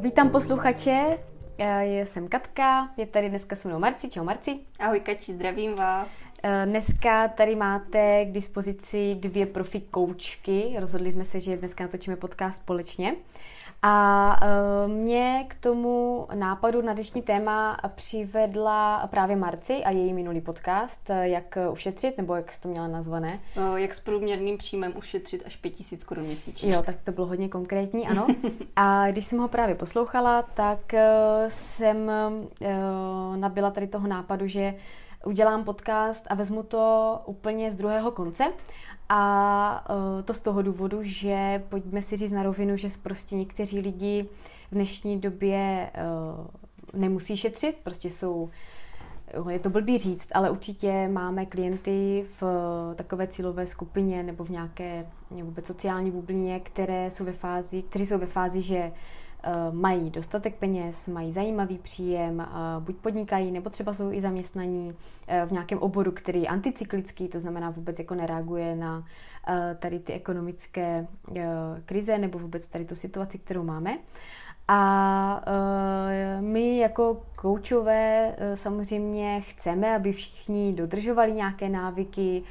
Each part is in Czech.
Vítám posluchače, já jsem Katka, je tady dneska se mnou Marci. Čau Marci. Ahoj Kači, zdravím vás. Eh, dneska tady máte k dispozici dvě profi koučky. Rozhodli jsme se, že dneska natočíme podcast společně. A e, mě k tomu nápadu na dnešní téma přivedla právě Marci a její minulý podcast, e, jak ušetřit, nebo jak jsi to měla nazvané? E, jak s průměrným příjmem ušetřit až 5000 korun měsíčně. Jo, tak to bylo hodně konkrétní, ano. A když jsem ho právě poslouchala, tak jsem nabila tady toho nápadu, že udělám podcast a vezmu to úplně z druhého konce a uh, to z toho důvodu, že pojďme si říct na rovinu, že prostě někteří lidi v dnešní době uh, nemusí šetřit, prostě jsou je to blbý říct, ale určitě máme klienty v takové cílové skupině nebo v nějaké vůbec sociální bublině, které jsou ve fázi, kteří jsou ve fázi, že Eh, mají dostatek peněz, mají zajímavý příjem, buď podnikají, nebo třeba jsou i zaměstnaní eh, v nějakém oboru, který je anticyklický, to znamená vůbec jako nereaguje na eh, tady ty ekonomické krize nebo vůbec tady tu situaci, kterou máme. A my jako koučové samozřejmě chceme, aby všichni dodržovali nějaké návyky,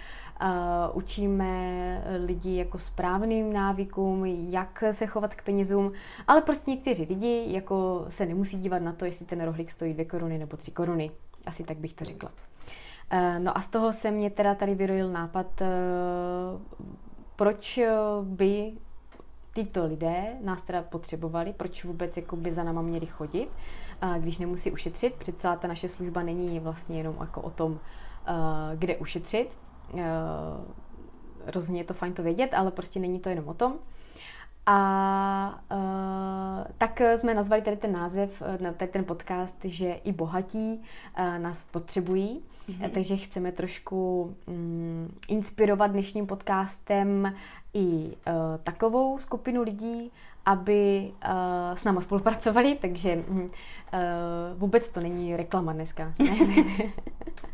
Uh, učíme lidi jako správným návykům, jak se chovat k penězům, ale prostě někteří lidi jako se nemusí dívat na to, jestli ten rohlík stojí dvě koruny nebo tři koruny. Asi tak bych to řekla. Uh, no a z toho se mě teda tady vyrojil nápad, uh, proč by tyto lidé nás teda potřebovali, proč vůbec jako by za náma měli chodit, když nemusí ušetřit. Přece ta naše služba není vlastně jenom jako o tom, kde ušetřit, Eh, rozhodně je to fajn to vědět, ale prostě není to jenom o tom. A uh, tak jsme nazvali tady ten název, eh, tady ten podcast, že i bohatí uh, nás potřebují. Mm-hmm. Takže chceme trošku um, inspirovat dnešním podcastem i uh, takovou skupinu lidí, aby uh, s náma spolupracovali, takže uh, vůbec to není reklama dneska.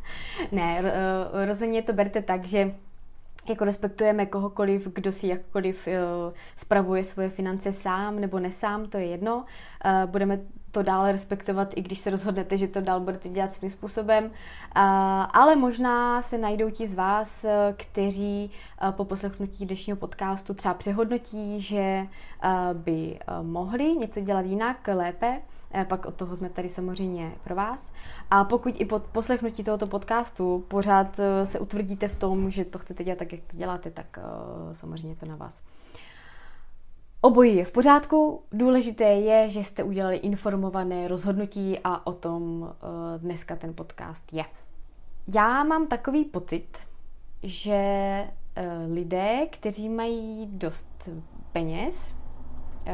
Ne, uh, rozhodně to berte tak, že jako respektujeme kohokoliv, kdo si jakkoliv uh, spravuje svoje finance sám nebo nesám, to je jedno. Uh, budeme to dále respektovat, i když se rozhodnete, že to dál budete dělat svým způsobem. Ale možná se najdou ti z vás, kteří po poslechnutí dnešního podcastu třeba přehodnotí, že by mohli něco dělat jinak, lépe. Pak od toho jsme tady samozřejmě pro vás. A pokud i po poslechnutí tohoto podcastu pořád se utvrdíte v tom, že to chcete dělat tak, jak to děláte, tak samozřejmě to na vás. Obojí je v pořádku. Důležité je, že jste udělali informované rozhodnutí a o tom eh, dneska ten podcast je. Já mám takový pocit, že eh, lidé, kteří mají dost peněz, eh,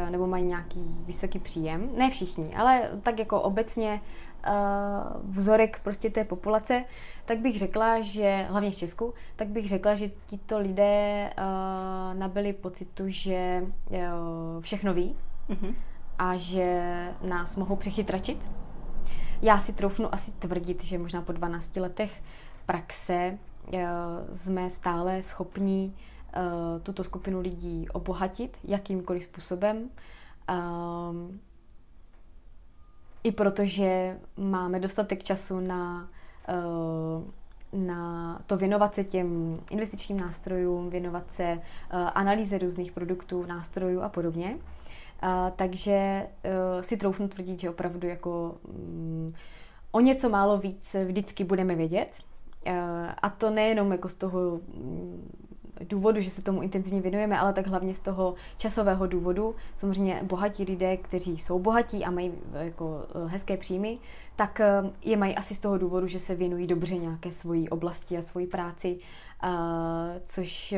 nebo mají nějaký vysoký příjem, ne všichni, ale tak jako obecně vzorek prostě té populace, tak bych řekla, že, hlavně v Česku, tak bych řekla, že tito lidé uh, nabili pocitu, že všechno ví mm-hmm. a že nás mohou přechytračit. Já si troufnu asi tvrdit, že možná po 12 letech praxe jsme stále schopní tuto skupinu lidí obohatit jakýmkoliv způsobem. Uh, I protože máme dostatek času na Eh, na to věnovat se těm investičním nástrojům, věnovat se uh, analýze různých produktů, nástrojů a podobně. Takže si troufnu tvrdit, že opravdu jako um, o něco málo víc vždycky budeme vědět. A to nejenom jako z toho um, důvodu, že se tomu intenzivně věnujeme, ale tak hlavně z toho časového důvodu. Samozřejmě bohatí lidé, kteří jsou bohatí a mají jako hezké příjmy, tak eh, je mají asi z toho důvodu, že se věnují dobře nějaké svojí oblasti a svoji práci, což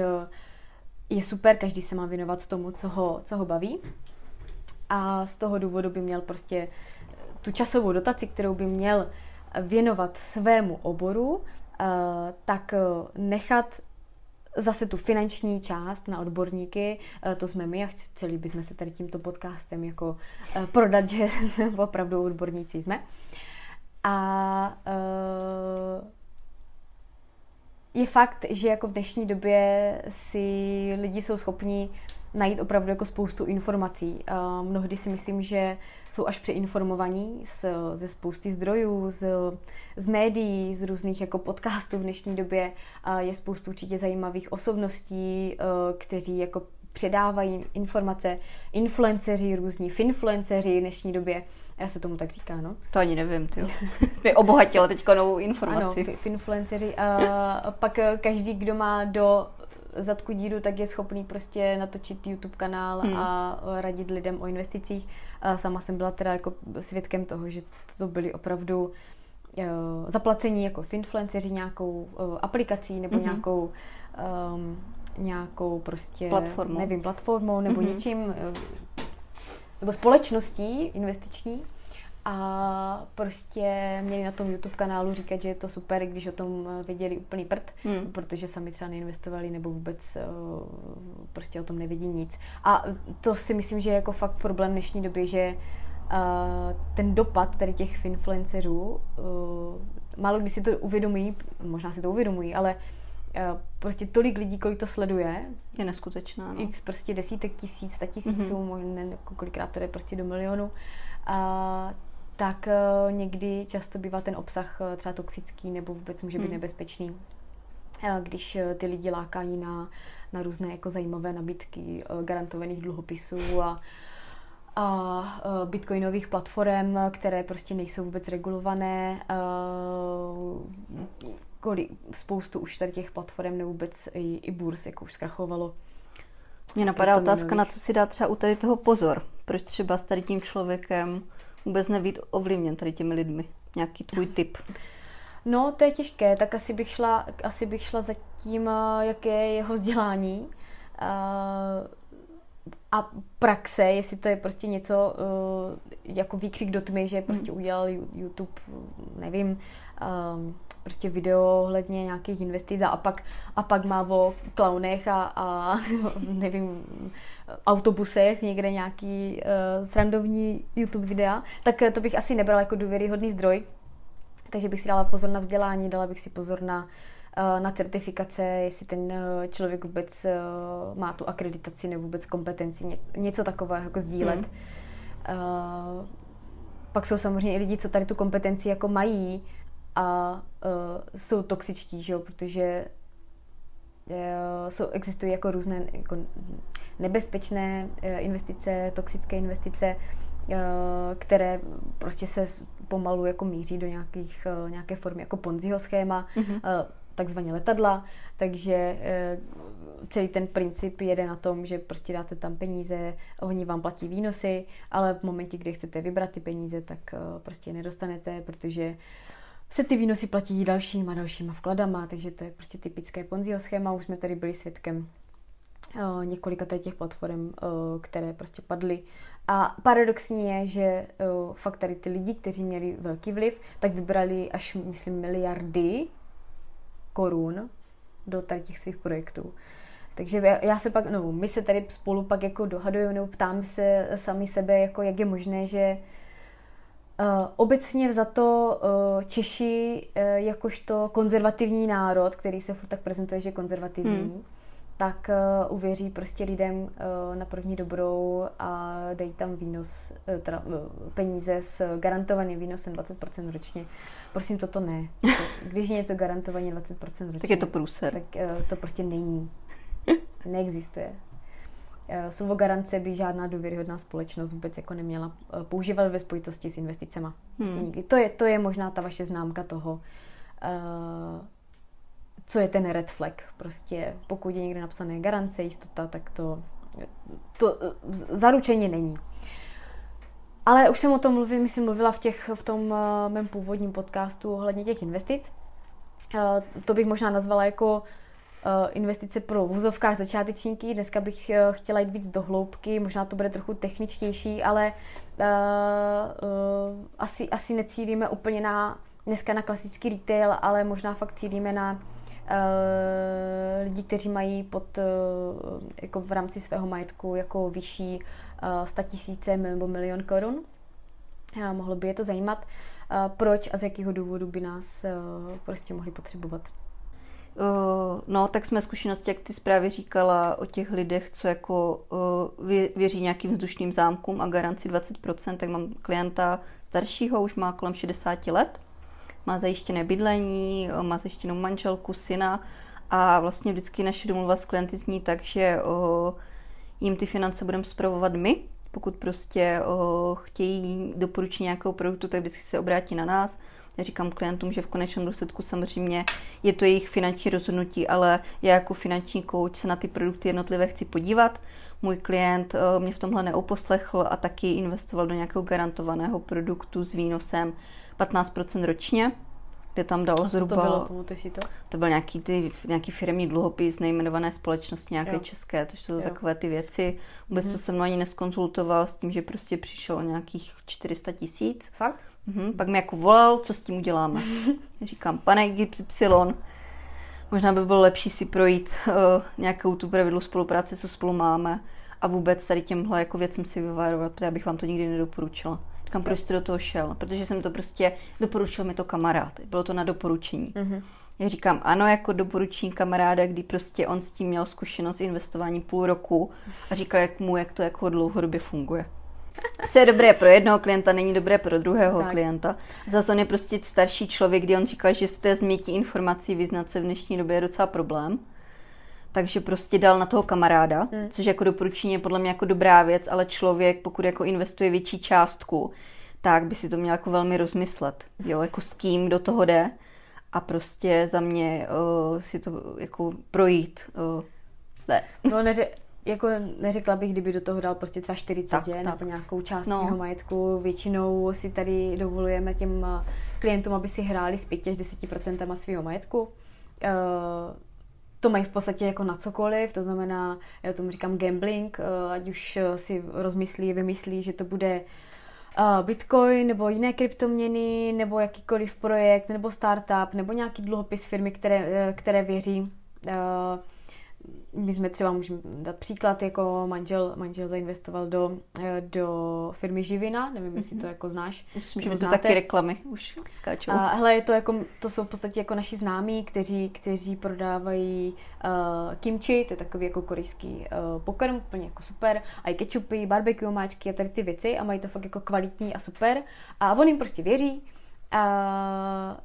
je super, každý se má věnovat tomu, co ho, co ho baví. A z toho důvodu by měl prostě tu časovou dotaci, kterou by měl věnovat svému oboru, tak nechat zase tu finanční část na odborníky, to jsme my a chceli bychom se tady tímto podcastem jako prodat, že opravdu odborníci jsme. A uh, je fakt, že jako v dnešní době si lidi jsou schopni najít opravdu jako spoustu informací. Uh, mnohdy si myslím, že jsou až přeinformovaní z, ze spousty zdrojů, z, z médií, z různých jako podcastů v dnešní době. Uh, je spoustu určitě zajímavých osobností, uh, kteří jako předávají informace, influenceři, různí finfluenceři v dnešní době. Já se tomu tak říká, no. To ani nevím, ty. By obohatila teď novou informaci. Ano, finfluenceři. A pak každý, kdo má do zadku díru, tak je schopný prostě natočit YouTube kanál hmm. a radit lidem o investicích. A sama jsem byla teda jako svědkem toho, že to byly opravdu uh, zaplacení jako influenceři nějakou uh, aplikací nebo hmm. nějakou um, nějakou prostě, platformou. nevím, platformou nebo mm-hmm. něčím, nebo společností investiční a prostě měli na tom YouTube kanálu říkat, že je to super, když o tom věděli úplný prd, hmm. protože sami třeba neinvestovali nebo vůbec uh, prostě o tom nevědí nic. A to si myslím, že je jako fakt problém dnešní doby, že uh, ten dopad tady těch influencerů, uh, málo kdy si to uvědomují, možná si to uvědomují, ale prostě tolik lidí, kolik to sleduje, je neskutečná. No. X prostě desítek tisíc, sta tisíců, mm-hmm. možná jako kolikrát to je prostě do milionu. Uh, tak uh, někdy často bývá ten obsah uh, třeba toxický nebo vůbec může být hmm. nebezpečný, uh, když ty lidi lákají na, na různé jako zajímavé nabídky garantovaných dluhopisů a a bitcoinových platform, které prostě nejsou vůbec regulované. Kolik, spoustu už tady těch platform nebo vůbec i, i burs jako už zkrachovalo. Mě napadá otázka, na co si dá třeba u tady toho pozor. Proč třeba s tady tím člověkem vůbec nevít ovlivněn tady těmi lidmi? Nějaký tvůj tip? No, to je těžké, tak asi bych šla, asi bych šla za tím, eh, jaké je jeho vzdělání eh, a praxe, jestli to je prostě něco eh, jako výkřik do tmy, že prostě hmm. udělal YouTube, nevím, prostě video ohledně nějakých investic a pak, a pak má o klaunech a, a nevím, autobusech někde nějaký uh, srandovní YouTube videa, tak to bych asi nebrala jako důvěryhodný zdroj. Takže bych si dala pozor na vzdělání, dala bych si pozor na, uh, na certifikace, jestli ten člověk vůbec má tu akreditaci nebo vůbec kompetenci, něco, něco takového jako sdílet. Hmm. Uh, pak jsou samozřejmě i lidi, co tady tu kompetenci jako mají, a uh, jsou toxičtí, že jo, protože uh, jsou, existují jako různé jako nebezpečné uh, investice, toxické investice, uh, které prostě se pomalu jako míří do nějakých, uh, nějaké formy jako Ponziho schéma, mm-hmm. uh, takzvaně letadla, takže celý ten princip jede na tom, že prostě dáte tam peníze, oni vám platí výnosy, ale v momentě, kdy chcete vybrat ty peníze, tak prostě nedostanete, protože se ty výnosy platí dalšíma dalšíma vkladama, takže to je prostě typické Ponziho schéma. Už jsme tady byli svědkem uh, několika těch platform, uh, které prostě padly. A paradoxní je, že uh, fakt tady ty lidi, kteří měli velký vliv, tak vybrali až, myslím, miliardy korun do tady těch svých projektů. Takže já se pak, no, my se tady spolu pak jako dohadujeme nebo ptáme se sami sebe, jako jak je možné, že Uh, obecně za to uh, Češi uh, jakožto konzervativní národ, který se furt tak prezentuje, že je konzervativní, hmm. tak uh, uvěří prostě lidem uh, na první dobrou a dají tam výnos, uh, teda uh, peníze s garantovaným výnosem 20% ročně. Prosím, toto ne. Když je něco garantovaně 20% ročně, tak je to průser. Tak uh, to prostě není. Neexistuje. Eh, slovo garance by žádná důvěryhodná společnost vůbec jako neměla eh, používat ve spojitosti s investicema. Prostě hmm. To, je, to je možná ta vaše známka toho, eh, co je ten red flag. Prostě pokud je někde napsané garance, jistota, tak to, to zaručeně není. Ale už jsem o tom mluvila, myslím, mluvila v, těch, v tom mém původním podcastu ohledně těch investic. To bych možná nazvala jako investice pro vůzovkách začátečníky. Dneska bych eh, chtěla jít víc do hloubky, možná to bude trochu techničtější, ale uh, asi, asi necílíme úplně na dneska na klasický retail, ale možná fakt cílíme na uh, lidi, kteří mají pod, uh, jako v rámci svého majetku jako vyšší uh, 100 tisíce nebo milion korun. Uh, mohlo by je to zajímat, proč a z jakého důvodu by nás prostě mohli potřebovat. Uh, no, tak jsme zkušenosti, jak ty zprávy říkala o těch lidech, co jako uh, věří nějakým vzdušným zámkům a garanci 20%, tak mám klienta staršího, už má kolem 60 let, má zajištěné bydlení, má zajištěnou manželku, syna a vlastně vždycky naše domluva s klienty zní tak, že jim ty finance budeme zpravovat my, pokud prostě chtějí doporučit nějakou produktu, tak vždycky se obrátí na nás. Já říkám klientům, že v konečném důsledku samozřejmě je to jejich finanční rozhodnutí, ale já jako finanční coach se na ty produkty jednotlivé chci podívat. Můj klient uh, mě v tomhle neuposlechl a taky investoval do nějakého garantovaného produktu s výnosem 15% ročně kde tam dal a zhruba... to bylo, si to? To byl nějaký, ty, nějaký firmní dluhopis nejmenované společnosti, nějaké jo. české, takže to jsou takové ty věci. Vůbec mm-hmm. to se mnou ani neskonzultoval s tím, že prostě přišel o nějakých 400 tisíc. Fakt? Mm-hmm. Pak mi jako volal, co s tím uděláme. Říkám, pane XY, možná by bylo lepší si projít uh, nějakou tu pravidlu spolupráce, co spolu máme a vůbec tady těmhle jako věcem si vyvarovat, protože já bych vám to nikdy nedoporučila. Říkám, proč jste do toho šel? Protože jsem to prostě, doporučil mi to kamarád. Bylo to na doporučení. Mm-hmm. Já říkám, ano, jako doporučení kamaráda, kdy prostě on s tím měl zkušenost investování půl roku a říkal jak mu, jak to jako dlouhodobě funguje. Co je dobré pro jednoho klienta, není dobré pro druhého tak. klienta. Zase on je prostě starší člověk, kdy on říkal, že v té změti informací vyznat se v dnešní době je docela problém takže prostě dal na toho kamaráda, hmm. což jako doporučení je podle mě jako dobrá věc, ale člověk, pokud jako investuje větší částku, tak by si to měl jako velmi rozmyslet, jo, jako s kým do toho jde a prostě za mě uh, si to jako projít. Uh, ne. No neře- jako neřekla bych, kdyby do toho dal prostě třeba 40, tak, tak. nebo nějakou část no. svého majetku. Většinou si tady dovolujeme těm klientům, aby si hráli s 5 až 10% svého majetku. Uh, to mají v podstatě jako na cokoliv, to znamená, já tomu říkám gambling, eh, ať už eh, si rozmyslí, vymyslí, že to bude eh, Bitcoin nebo jiné kryptoměny, nebo jakýkoliv projekt, nebo startup, nebo nějaký dluhopis firmy, které, které věří my jsme třeba, můžeme dát příklad, jako manžel, manžel zainvestoval do, eh, do firmy Živina, nevím, mm-hmm. jestli to mhm. jako znáš. Myslím, že to taky reklamy už skáčou. A hele, je to, jako, to jsou v podstatě jako naši známí, kteří, kteří prodávají uh, kimchi, to je takový jako korejský uh, pokrm, úplně jako super, a i kečupy, barbecue máčky a tady ty věci a mají to fakt jako kvalitní a super. A on jim prostě věří. A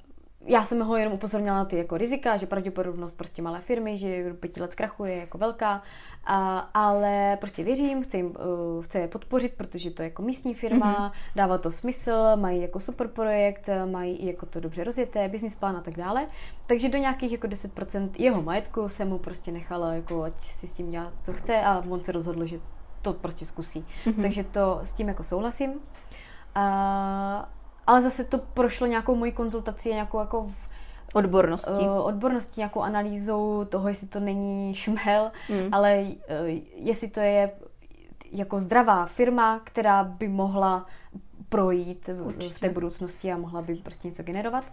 já jsem ho jenom upozornila na ty jako rizika, že pravděpodobnost prostě malé firmy, že pěti let zkrachuje jako velká, a, ale prostě věřím, chci, jim, uh, chci je podpořit, protože to je jako místní firma, mm-hmm. dává to smysl, mají jako super projekt, mají jako to dobře rozjeté, business plán a tak dále. Takže do nějakých jako 10% jeho majetku jsem mu prostě nechala, jako ať si s tím dělá, co chce a on se rozhodl, že to prostě zkusí. Mm-hmm. Takže to s tím jako souhlasím. A, ale zase to prošlo nějakou mojí konzultací, nějakou jako odborností. Uh, odborností, nějakou analýzou toho, jestli to není šmel, mm. ale uh, jestli to je jako zdravá firma, která by mohla projít Určitě. v té budoucnosti a mohla by prostě něco generovat.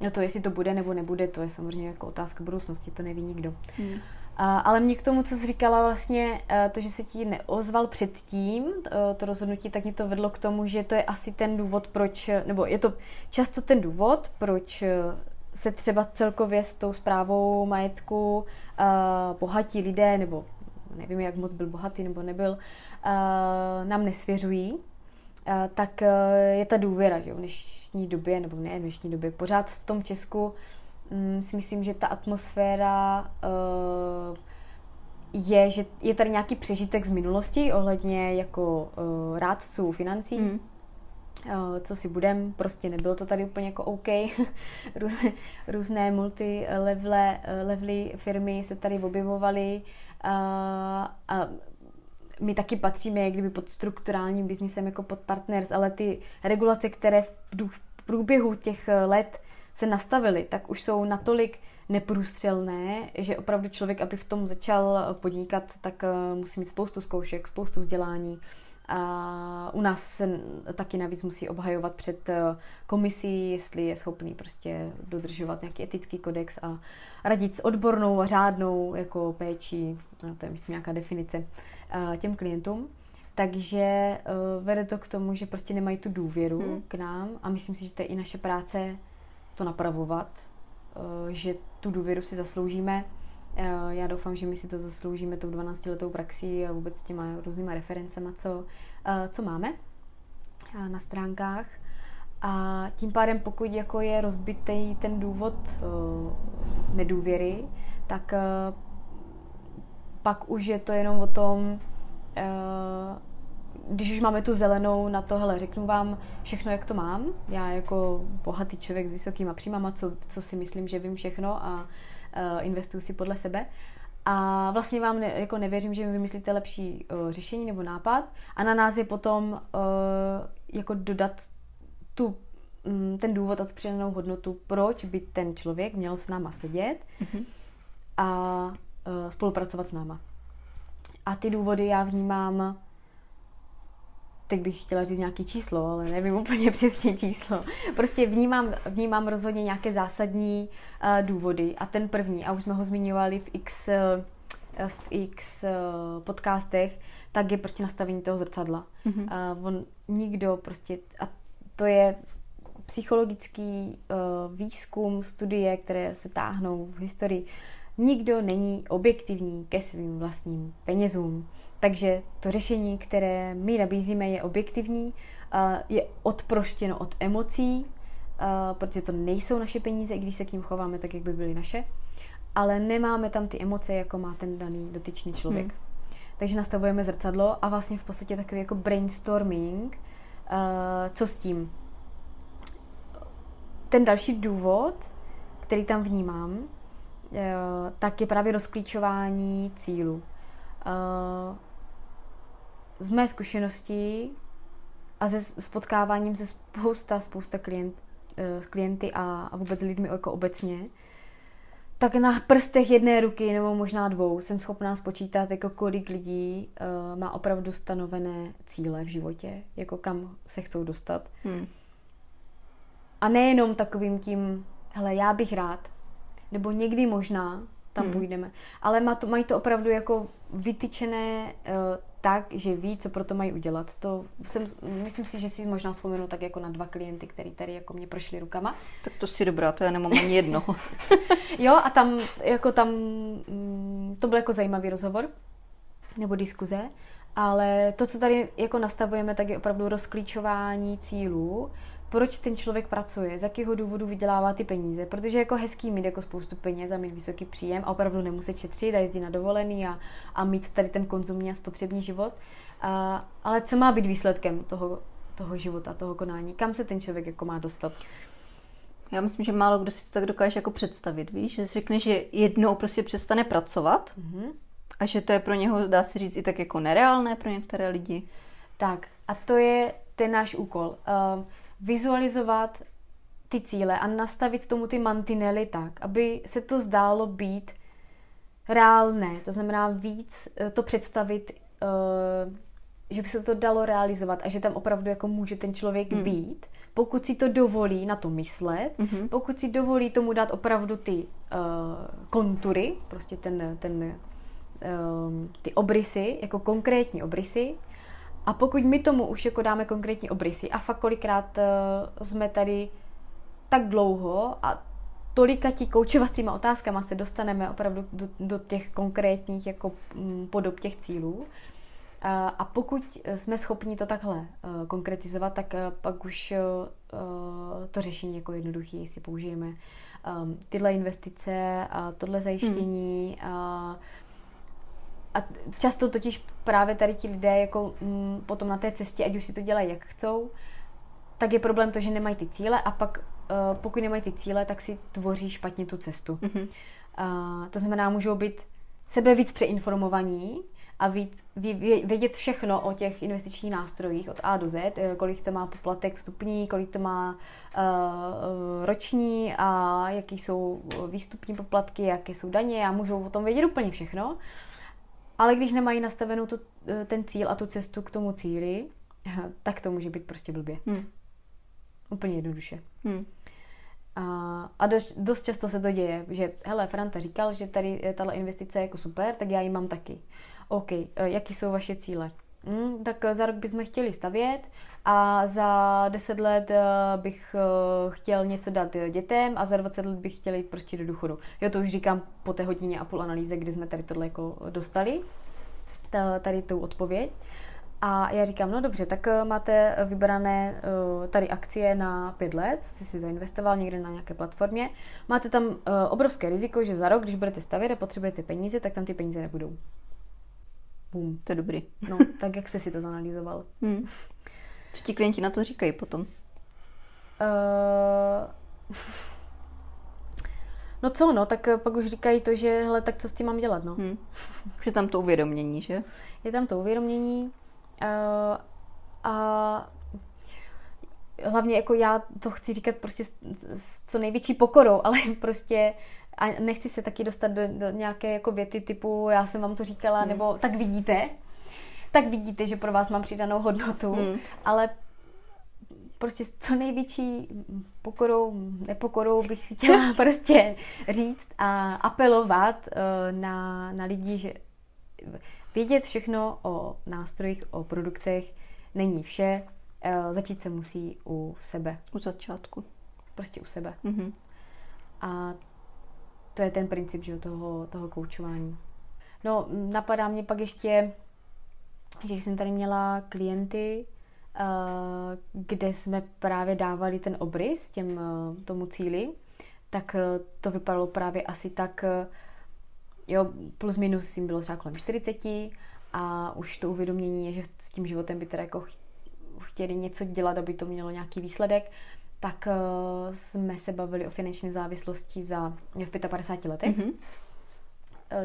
No to, jestli to bude nebo nebude, to je samozřejmě jako otázka budoucnosti, to neví nikdo. Mm. Ale mě k tomu, co jsi říkala vlastně, eh, to, že se ti neozval předtím, eh, to rozhodnutí, tak mě to vedlo k tomu, že to je asi ten důvod, proč, nebo je to často ten důvod, proč se třeba celkově s tou zprávou majetku bohatí lidé, nebo nevím, jak moc byl bohatý nebo nebyl, nám nesvěřují, tak je ta důvěra, že v dnešní době, nebo ne v dnešní době, pořád v tom Česku um, si myslím, že ta atmosféra uh, je, že je tady nějaký přežitek z minulosti ohledně jako uh, rádců financí. Mm. Uh, co si budem, prostě nebylo to tady úplně jako OK. různé, různé multi-levely firmy se tady objevovaly uh, a my taky patříme jak kdyby pod strukturálním biznisem jako pod partners, ale ty regulace, které v průběhu těch let se nastavily, tak už jsou natolik neprůstřelné, že opravdu člověk, aby v tom začal podnikat, tak eh, musí mít spoustu zkoušek, spoustu vzdělání. A u nás se taky navíc musí obhajovat před eh, komisí, jestli je schopný prostě dodržovat nějaký etický kodex a radit s odbornou a řádnou jako péči, to je myslím nějaká definice, eh, těm klientům. Takže vede to k tomu, že prostě nemají tu důvěru hmm. k nám a myslím si, že to je i naše práce to napravovat, eh, že tu důvěru si zasloužíme. Eh, já doufám, že my si to zasloužíme tou 12 letou praxí a vůbec těma různýma referencema, co, eh, co máme na stránkách. A tím pádem, pokud jako je rozbitý ten důvod nedůvěry, tak pak už je to jenom o tom, když už máme tu zelenou na to, hele, řeknu vám všechno, jak to mám. Já jako bohatý člověk s vysokýma příjmama, co, co si myslím, že vím všechno a uh, investuju si podle sebe. A vlastně vám ne, jako nevěřím, že mi vymyslíte lepší uh, řešení nebo nápad. A na nás je potom uh, jako dodat tu, um, ten důvod a tu přidanou hodnotu, proč by ten člověk měl s náma sedět mm-hmm. a uh, spolupracovat s náma. A ty důvody já vnímám teď bych chtěla říct nějaký číslo, ale nevím úplně přesně číslo. Prostě vnímám, vnímám rozhodně nějaké zásadní uh, důvody a ten první, a už jsme ho zmiňovali v x, uh, v x uh, podcastech, tak je prostě nastavení toho zrcadla. Mm-hmm. Uh, on nikdo prostě, a to je psychologický uh, výzkum, studie, které se táhnou v historii, nikdo není objektivní ke svým vlastním penězům. Takže to řešení, které my nabízíme, je objektivní, je odproštěno od emocí, protože to nejsou naše peníze, i když se k ním chováme tak, jak by byly naše, ale nemáme tam ty emoce, jako má ten daný dotyčný člověk. Hmm. Takže nastavujeme zrcadlo a vlastně v podstatě takový jako brainstorming, co s tím. Ten další důvod, který tam vnímám, tak je právě rozklíčování cílu z mé zkušenosti a se spotkáváním se spousta, spousta klient, eh, klienty a, a vůbec lidmi jako obecně, tak na prstech jedné ruky nebo možná dvou jsem schopná spočítat, jako kolik lidí uh, má opravdu stanovené cíle v životě, jako kam se chcou dostat. Hmm. A nejenom takovým tím, hele, já bych rád, nebo někdy možná tam hmm. půjdeme, ale má to, mají to opravdu jako vytyčené uh, tak, že ví, co pro to mají udělat. To jsem, myslím si, že si možná vzpomenu tak jako na dva klienty, který tady jako mě prošli rukama. Tak to si dobrá, to já nemám ani jednoho. jo, a tam, jako tam, mm, to byl jako zajímavý rozhovor, nebo diskuze, ale to, co tady jako nastavujeme, tak je opravdu rozklíčování cílů, proč ten člověk pracuje, z jakého důvodu vydělává ty peníze. Protože je jako hezký mít jako spoustu peněz a mít vysoký příjem a opravdu nemuset šetřit a jezdit na dovolený a, a mít tady ten konzumní a spotřební život. A, ale co má být výsledkem toho, toho života, toho konání? Kam se ten člověk jako má dostat? Já myslím, že málo kdo si to tak dokáže jako představit, víš? Že si řekne, že jednou prostě přestane pracovat mm-hmm. a že to je pro něho, dá se říct, i tak jako nereálné pro některé lidi. Tak a to je ten náš úkol. Uh, vizualizovat ty cíle a nastavit tomu ty mantinely tak, aby se to zdálo být reálné, to znamená víc eh, to představit, eh, že by se to dalo realizovat a že tam opravdu jako může ten člověk hmm. být, pokud si to dovolí na to myslet, hmm. pokud si dovolí tomu dát opravdu ty uh, kontury, prostě ten, ten, ty obrysy, jako konkrétní obrysy, a pokud my tomu už jako dáme konkrétní obrysy a fakt kolikrát uh, jsme tady tak dlouho a tolika tí koučovacíma otázkama se dostaneme opravdu do, do těch konkrétních jako m, podob těch cílů. Uh, a pokud jsme schopni to takhle uh, konkretizovat, tak uh, pak už uh, to řešení jako jednoduchý si použijeme. Um, tyhle investice, uh, tohle zajištění, hmm. Uh, a často totiž právě tady ti lidé jako m, mm, potom na té cestě, ať už si to dělají jak chcou, tak je problém to, že nemají ty cíle a pak uh, pokud nemají ty cíle, tak si tvoří špatně tu cestu. Mm-hmm. Uh, to znamená, můžou být sebe víc přeinformovaní a vít, vědět všechno o těch investičních nástrojích od A do Z, eh, kolik to má poplatek vstupní, kolik to má uh, roční a jaký jsou výstupní poplatky, jaké jsou daně a můžou o tom vědět úplně všechno. Ale když nemají nastavenou tu, eh, ten cíl a tu cestu k tomu cíli, tak to může být prostě blbě. Hmm. Úplně jednoduše. Hmm. A, a dost, dost často se to děje, že hele, Franta říkal, že tady tahle investice je jako super, tak já ji mám taky. OK, eh, jaký jsou vaše cíle? Hm, tak za rok bychom chtěli stavět a za 10 let eh, bych eh, chtěl něco dát dětem a za 20 let bych chtěl jít prostě do důchodu. Jo, to už říkám po té hodině a půl analýze, kdy jsme tady tohle jako dostali, tady tu odpověď. A já říkám, no dobře, tak eh, máte vybrané tady akcie na pět let, jste si zainvestoval někde na nějaké platformě. Máte tam obrovské riziko, že za rok, když budete stavět a potřebujete peníze, tak tam ty peníze nebudou. Bum. To je dobrý. No, tak jak jste si to zanalýzoval? Hmm. Co ti klienti na to říkají potom? Uh, no co, no, tak pak už říkají to, že hele, tak co s tím mám dělat, no. Hmm. Že tam to uvědomění, že? Je tam to uvědomění uh, a hlavně jako já to chci říkat prostě s, s co největší pokorou, ale prostě a nechci se taky dostat do, do nějaké jako věty typu já jsem vám to říkala, hmm. nebo tak vidíte, tak vidíte, že pro vás mám přidanou hodnotu, hmm. ale prostě s co největší pokorou, nepokorou bych chtěla prostě říct a apelovat uh, na, na lidi, že vědět všechno o nástrojích, o produktech není vše, uh, začít se musí u sebe. U začátku. Prostě u sebe. Mm-hmm. A to je ten princip že, toho, toho koučování. No, napadá mě pak ještě, že jsem tady měla klienty, eh, kde jsme právě dávali ten obrys těm, eh, tomu cíli, tak eh, to vypadalo právě asi tak, jo, plus minus jim bylo třeba kolem 40 a už to uvědomění je, že s tím životem by teda jako chtěli něco dělat, aby to mělo nějaký výsledek, tak uh, jsme se bavili o finanční závislosti za v 55 letech. Mm-hmm.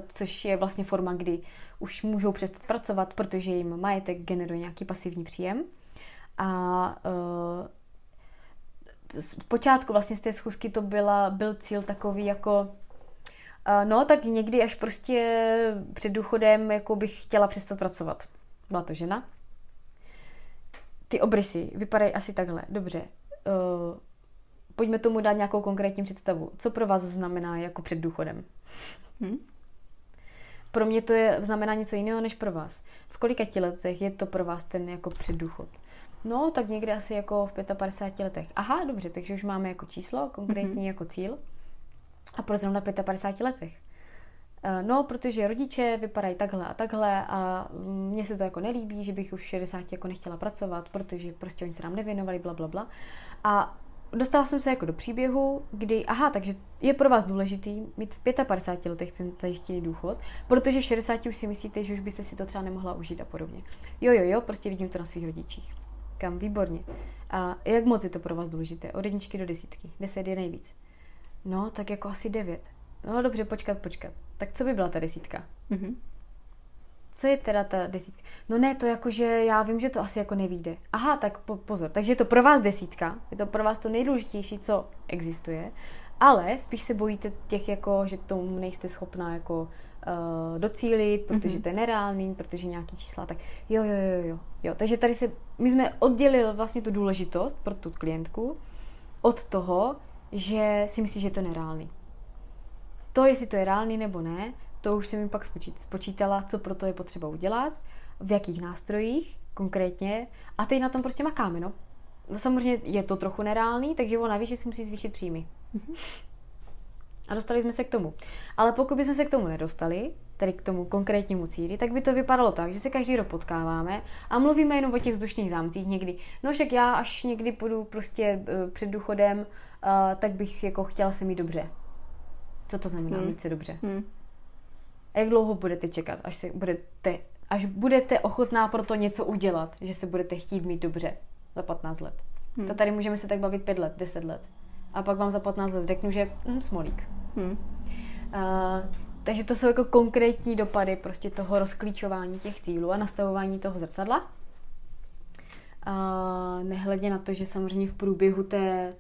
Což je vlastně forma, kdy už můžou přestat pracovat, protože jim majetek generuje nějaký pasivní příjem. A uh, z počátku vlastně z té schůzky to byla, byl cíl takový jako uh, no tak někdy až prostě před důchodem jako bych chtěla přestat pracovat. Byla to žena. Ty obrysy vypadají asi takhle. Dobře, uh, pojďme tomu dát nějakou konkrétní představu. Co pro vás znamená jako před důchodem? Hmm? Pro mě to je, znamená něco jiného než pro vás. V kolika letech je to pro vás ten jako předdůchod? No, tak někde asi jako v 55 letech. Aha, dobře, takže už máme jako číslo, konkrétní mm-hmm. jako cíl. A pro zrovna 55 letech? Eh, no, protože rodiče vypadají takhle a takhle a mně se to jako nelíbí, že bych už 60 jako nechtěla pracovat, protože prostě oni se nám nevěnovali, bla, bla, bla. A dostala jsem se jako do příběhu, kdy, aha, takže je pro vás důležitý mít v 55 letech ten zajištěný důchod, protože v 60 už si myslíte, že už byste si to třeba nemohla užít a podobně. Jo, jo, jo, prostě vidím to na svých rodičích. Kam, výborně. A jak moc je to pro vás důležité? Od jedničky do desítky. Deset je nejvíc. No, tak jako asi devět. No dobře, počkat, počkat. Tak co by byla ta desítka? Mm-hmm. Co je teda ta desítka? No ne, to jako, že já vím, že to asi jako nevíde. Aha, tak po, pozor. Takže je to pro vás desítka, je to pro vás to nejdůležitější, co existuje, ale spíš se bojíte těch, jako, že tomu nejste schopná jako uh, docílit, protože mm-hmm. to je nereálný, protože nějaký čísla, tak jo, jo, jo, jo, jo. Takže tady se, my jsme oddělili vlastně tu důležitost pro tu klientku od toho, že si myslí, že je to nereálný. To, jestli to je reálný nebo ne, to už jsem mi pak spočítala, co pro to je potřeba udělat, v jakých nástrojích konkrétně a teď na tom prostě makáme, no. no samozřejmě je to trochu nereálný, takže ona ví, že si musí zvýšit příjmy. Mhm. A dostali jsme se k tomu. Ale pokud bychom se k tomu nedostali, tedy k tomu konkrétnímu cíli, tak by to vypadalo tak, že se každý rok potkáváme a mluvíme jenom o těch vzdušných zámcích někdy. No však já až někdy půjdu prostě uh, před důchodem, uh, tak bych jako chtěla se mít dobře. Co to znamená hmm. mít se dobře? Hmm. A jak dlouho budete čekat, až se budete, až budete ochotná pro to něco udělat, že se budete chtít mít dobře za 15 let? Hmm. To tady můžeme se tak bavit 5 let, 10 let. A pak vám za 15 let řeknu, že hm, smolík. Hmm. Uh, takže to jsou jako konkrétní dopady prostě toho rozklíčování těch cílů a nastavování toho zrcadla. Uh, nehledě na to, že samozřejmě v průběhu té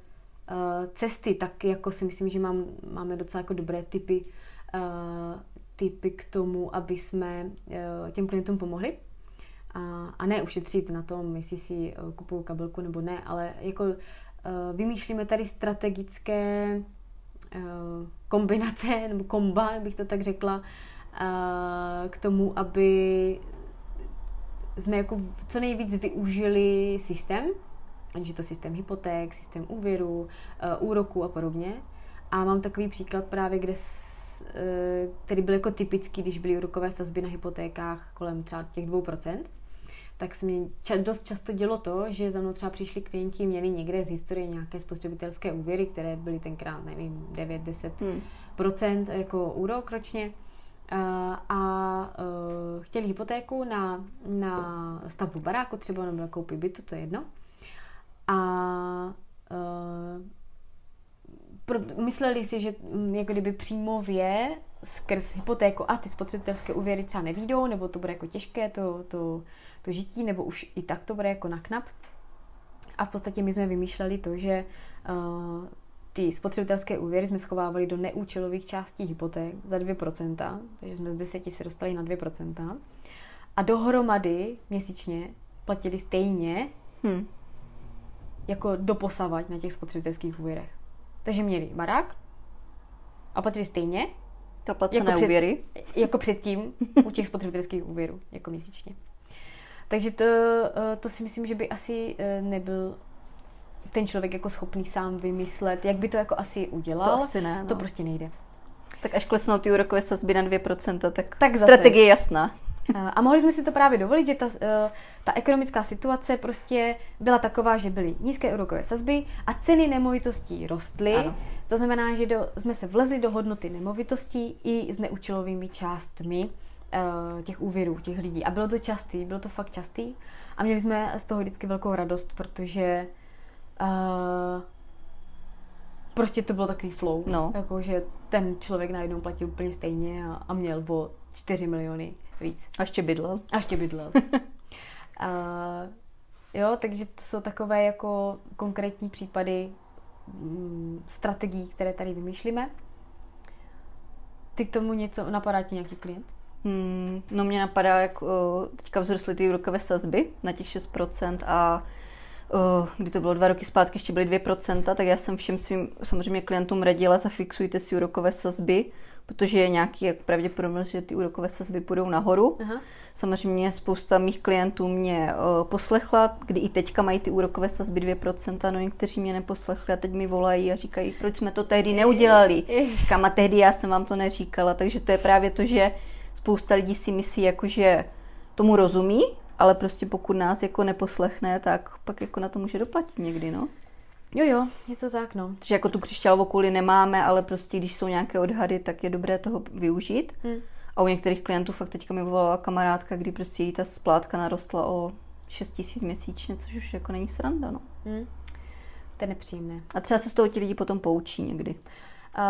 cesty, tak jako si myslím, že mám, máme docela jako dobré typy, uh, typy k tomu, aby jsme uh, těm klientům pomohli. A, a ne ušetřit na tom, jestli si kupuju kabelku nebo ne, ale jako uh, vymýšlíme tady strategické kombinace, nebo komba, bych to tak řekla, k tomu, aby jsme jako co nejvíc využili systém, ať je to systém hypoték, systém úvěru, uh, úroků a podobně. A mám takový příklad právě, kde uh, který byl jako typický, když byly úrokové sazby na hypotékách kolem třeba těch 2%, tak se mě ča- dost často dělo to, že za mnou třeba přišli klienti, měli někde z historie nějaké spotřebitelské úvěry, které byly tenkrát, nevím, 9-10% hmm. jako úrok ročně a uh, chtěli hypotéku na, na stavbu baráku třeba nebo na koupi bytu, to je jedno. A uh, pro, mysleli si, že um, jako kdyby přímově skrz hypotéku a ty spotřebitelské úvěry třeba nevídou, nebo to bude jako těžké to, to, to žití, nebo už i tak to bude jako naknap. A v podstatě my jsme vymýšleli to, že uh, ty spotřebitelské úvěry jsme schovávali do neúčelových částí hypoték za 2%, takže jsme z 10 se dostali na 2%. A dohromady měsíčně platili stejně hmm. Jako doposavať na těch spotřebitelských úvěrech. Takže měli barák a platili stejně. To placené jako úvěry? Jako předtím u těch spotřebitelských úvěrů, jako měsíčně. Takže to, eh, to si myslím, že by asi eh, nebyl ten člověk jako schopný sám vymyslet, jak by to jako asi udělal. To asi ne, no. To prostě nejde. Tak až klesnou ty úrokové sazby na 2%, tak, tak zase. strategie je jasná. A mohli jsme si to právě dovolit, že ta, eh, ta ekonomická situace prostě byla taková, že byly nízké úrokové sazby a ceny nemovitostí rostly. Ano. To znamená, že do, jsme se vlezli do hodnoty nemovitostí i s neúčelovými částmi uh, těch úvěrů těch lidí. A bylo to častý, bylo to fakt častý. A měli jsme z toho vždycky velkou radost, protože Uh, prostě to bylo takový flow. No. Jako, že ten člověk najednou platil úplně stejně a, a měl o 4 miliony víc. A ještě bydlel. A ještě bydlel. uh, jo, takže to jsou takové jako konkrétní případy um, strategií, které tady vymýšlíme. Ty k tomu něco, napadá ti nějaký klient? Hmm, no mě napadá, jak uh, teďka vzrostly ty úrokové sazby na těch 6% a uh, kdy to bylo dva roky zpátky, ještě byly 2%, tak já jsem všem svým samozřejmě klientům radila, zafixujte si úrokové sazby, protože je nějaký jak pravděpodobnost, že ty úrokové sazby půjdou nahoru. Aha. Samozřejmě spousta mých klientů mě uh, poslechla, kdy i teďka mají ty úrokové sazby 2%, no někteří mě neposlechli a teď mi volají a říkají, proč jsme to tehdy neudělali. Říkám, a tehdy já jsem vám to neříkala, takže to je právě to, že spousta lidí si myslí, jako, že tomu rozumí, ale prostě pokud nás jako neposlechne, tak pak jako na to může doplatit někdy, no. Jo, jo, je to tak, no. Takže jako tu křišťálovou kouli nemáme, ale prostě když jsou nějaké odhady, tak je dobré toho využít. Hmm. A u některých klientů fakt teďka mi volala kamarádka, kdy prostě jí ta splátka narostla o 6 tisíc měsíčně, což už jako není sranda, no. Hmm. To je nepříjemné. A třeba se z toho ti lidi potom poučí někdy. Uh,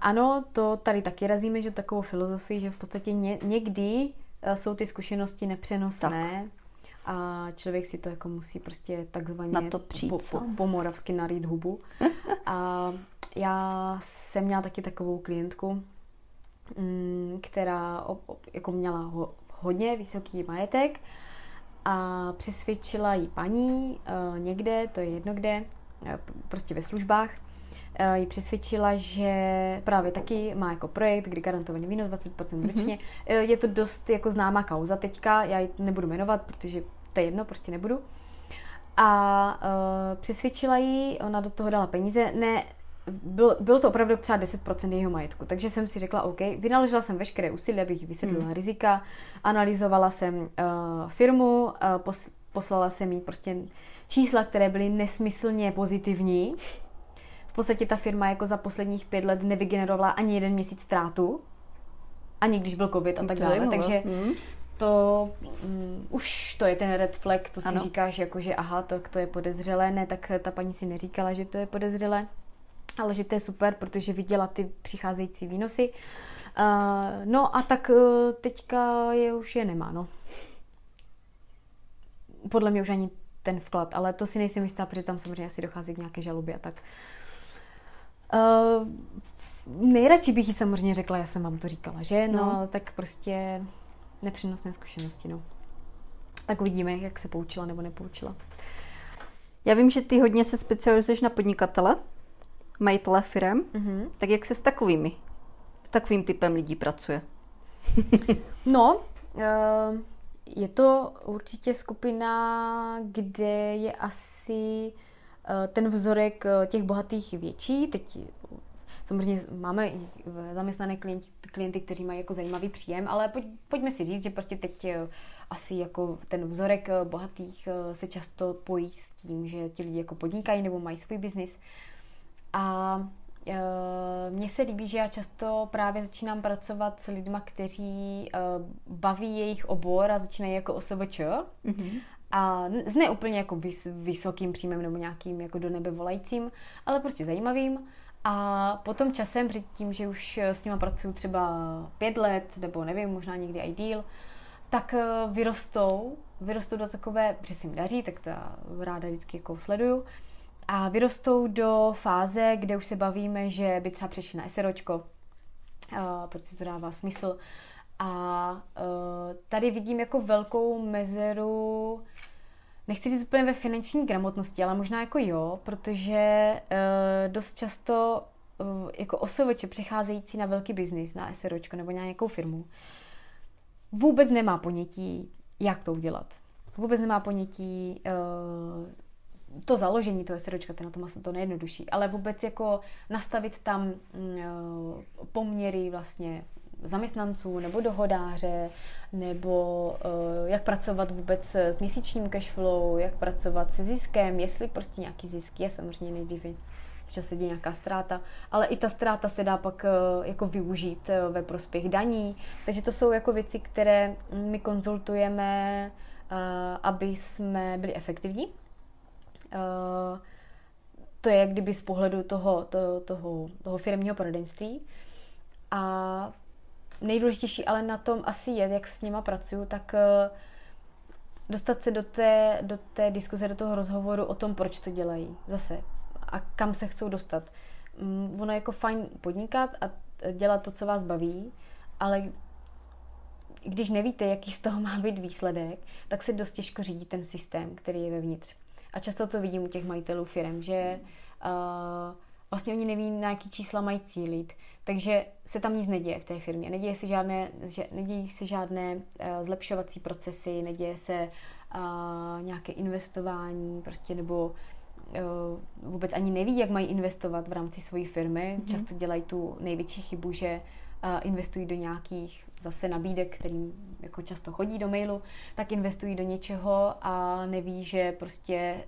ano, to tady taky razíme, že takovou filozofii, že v podstatě ně, někdy Eh, jsou ty zkušenosti nepřenosné tak. A člověk si to jako musí prostě takzvaně Na to přijít, po, po, po moravsky narýt hubu. a já jsem měla taky takovou klientku, mm, která jako měla ho, hodně vysoký majetek a přesvědčila jí paní uh, někde, to je jedno kde, uh, prostě ve službách, Eh, ji přesvědčila, že právě taky má jako projekt, kdy garantovaný minus 20% ročně. Mm-hmm. Je to dost jako známá kauza teďka, já ji nebudu jmenovat, protože to je jedno, prostě nebudu. A uh, přesvědčila ji, ona do toho dala peníze, ne, byl, bylo to opravdu třeba 10% jejího majetku, takže jsem si řekla, OK, vynaložila jsem veškeré úsilí, abych vysvětlila mm. rizika, analyzovala jsem uh, firmu, uh, pos, poslala jsem jí prostě čísla, které byly nesmyslně pozitivní, v podstatě ta firma jako za posledních pět let nevygenerovala ani jeden měsíc ztrátu, ani když byl covid a tak dále, takže hmm. to um, už to je ten red flag, to si ano. říkáš jako, že aha, to, to je podezřelé, ne, tak ta paní si neříkala, že to je podezřelé, ale že to je super, protože viděla ty přicházející výnosy. Uh, no a tak uh, teďka je už je nemá, no. Podle mě už ani ten vklad, ale to si nejsem jistá, protože tam samozřejmě asi dochází k nějaké žalobě a tak. Uh, nejradši bych jí samozřejmě řekla, já jsem vám to říkala, že? No, no. ale tak prostě nepřenosné zkušenosti, no. Tak uvidíme, jak se poučila nebo nepoučila. Já vím, že ty hodně se specializuješ na podnikatele, majitele firem, mm-hmm. tak jak se s takovými, s takovým typem lidí pracuje? no, uh, je to určitě skupina, kde je asi eh, ten vzorek eh, těch bohatých větší. Teď samozřejmě máme i zaměstnané klienti, klienty, kteří mají jako zajímavý příjem, ale pojď, pojďme si říct, že prostě teď asi jako ten vzorek bohatých se často pojí s tím, že ti lidi jako podnikají nebo mají svůj biznis. A Eh, mně se líbí, že já často právě začínám pracovat s lidmi, kteří eh, baví jejich obor a začínají jako OSVČ. Mm-hmm. A s ne úplně jako vys- vysokým příjmem nebo nějakým jako do nebe volajícím, ale prostě zajímavým. A potom časem, před tím, že už s nima pracuju třeba pět let, nebo nevím, možná někdy i díl, tak eh, vyrostou, vyrostou do takové, že se mi daří, tak to já ráda vždycky jako sleduju, a vyrostou do fáze, kde už se bavíme, že by třeba přešli na SROčko, protože to dává smysl. A tady vidím jako velkou mezeru, nechci říct úplně ve finanční gramotnosti, ale možná jako jo, protože dost často jako osoveče přicházející na velký biznis, na SROčko nebo nějakou firmu, vůbec nemá ponětí, jak to udělat. Vůbec nemá ponětí, to založení toho SROčka, to na tom asi to nejjednodušší, ale vůbec jako nastavit tam eh, poměry vlastně zaměstnanců nebo dohodáře, nebo uh, jak pracovat vůbec s měsíčním cashflow, jak pracovat se ziskem, jestli prostě nějaký zisk je, samozřejmě nejdřív včas se děje nějaká ztráta, ale i ta ztráta se dá pak uh, jako využít uh, ve prospěch daní, takže to jsou jako věci, které my konzultujeme, aby jsme byli efektivní Eh, to je jak kdyby z pohledu toho, toho, toho, toho firmního poradenství. A nejdůležitější ale na tom asi je, jak s nima pracuju, tak eh, dostat se do té, do té diskuze, do toho rozhovoru o tom, proč to dělají zase a kam se chcou dostat. Mm, ono je jako fajn podnikat a dělat to, co vás baví, ale když nevíte, jaký z toho má být výsledek, tak se dost těžko řídí ten systém, který je vevnitř. A často to vidím u těch majitelů firm, že uh, vlastně oni neví, na jaký čísla mají cílit. Takže se tam nic neděje v té firmě. Neděje se žádné, že, nedějí se žádné uh, zlepšovací procesy, neděje se uh, nějaké investování, prostě nebo uh, vůbec ani neví, jak mají investovat v rámci své firmy. Mm-hmm. Často dělají tu největší chybu, že uh, investují do nějakých zase nabídek, kterým jako často chodí do mailu, tak investují do něčeho a neví, že prostě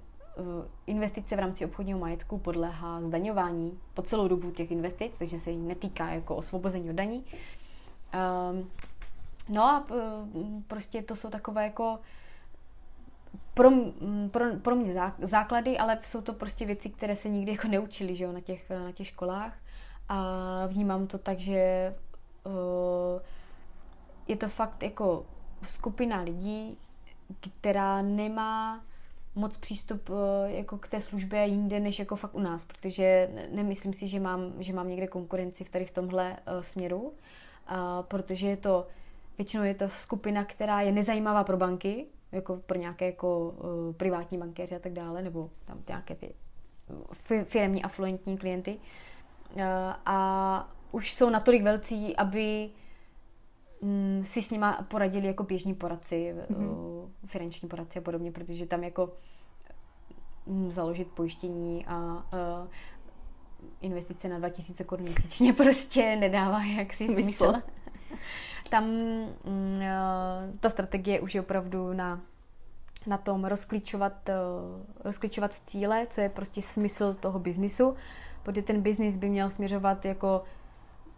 investice v rámci obchodního majetku podléhá zdaňování po celou dobu těch investic, takže se jí netýká jako osvobození od daní. Um, no a eh, prostě to jsou takové jako pro, pro, pro mě základy, ale jsou to prostě věci, které se nikdy jako neučili že jo, na, těch, na těch školách. A vnímám to tak, že uh, je to fakt jako skupina lidí, která nemá moc přístup eh, jako k té službě jinde, než jako fakt u nás, protože nemyslím si, že mám, že mám někde konkurenci v tady v tomhle uh, směru, protože je to, většinou je to skupina, která je nezajímavá pro banky, jako pro nějaké jako uh, privátní bankéři a tak dále, nebo tam nějaké ty firmní afluentní klienty. A už jsou natolik velcí, aby mm, si s nima poradili jako běžní poradci, mm-hmm. finanční poradci a podobně, protože tam jako mm, založit pojištění a uh, investice na 2000 korun měsíčně prostě nedává jaksi smysl. smysl. Tam mm, uh, ta strategie už je opravdu na na tom rozklíčovat, rozklíčovat cíle, co je prostě smysl toho biznisu, protože ten biznis by měl směřovat jako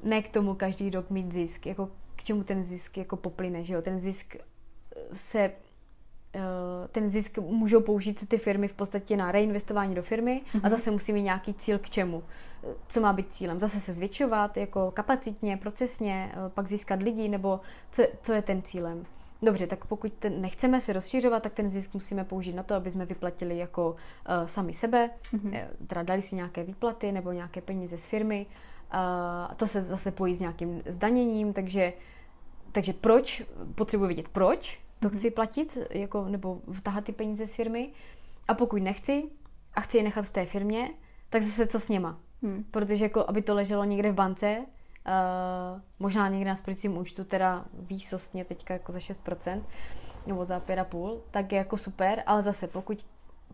ne k tomu každý rok mít zisk, jako čemu ten zisk jako poplyne, že jo? Ten zisk eh, se eh, ten zisk můžou použít ty firmy v podstatě na reinvestování do firmy mm-hmm. a mhm. zase musí mít nějaký cíl k čemu. Eh, co má být cílem? Zase se zvětšovat jako kapacitně, procesně, pak získat lidi, nebo co, co je ten cílem? Dobře, tak pokud ten, nechceme se rozšiřovat, tak ten zisk musíme použít na to, aby jsme vyplatili jako uh, sami sebe, mm-hmm. teda dali si nějaké výplaty nebo nějaké peníze z firmy. Uh, to se zase pojí s nějakým zdaněním, takže uh, takže proč, potřebuji vědět proč to mm-hmm. chci platit, jako, nebo vtahat ty peníze z firmy. A pokud nechci a chci je nechat v té firmě, tak zase co s něma. Hmm. Protože jako, aby to leželo někde v bance, uh, možná někde na spořícím účtu, teda výsostně teďka jako za 6%, nebo za pět a půl, tak je jako super, ale zase pokud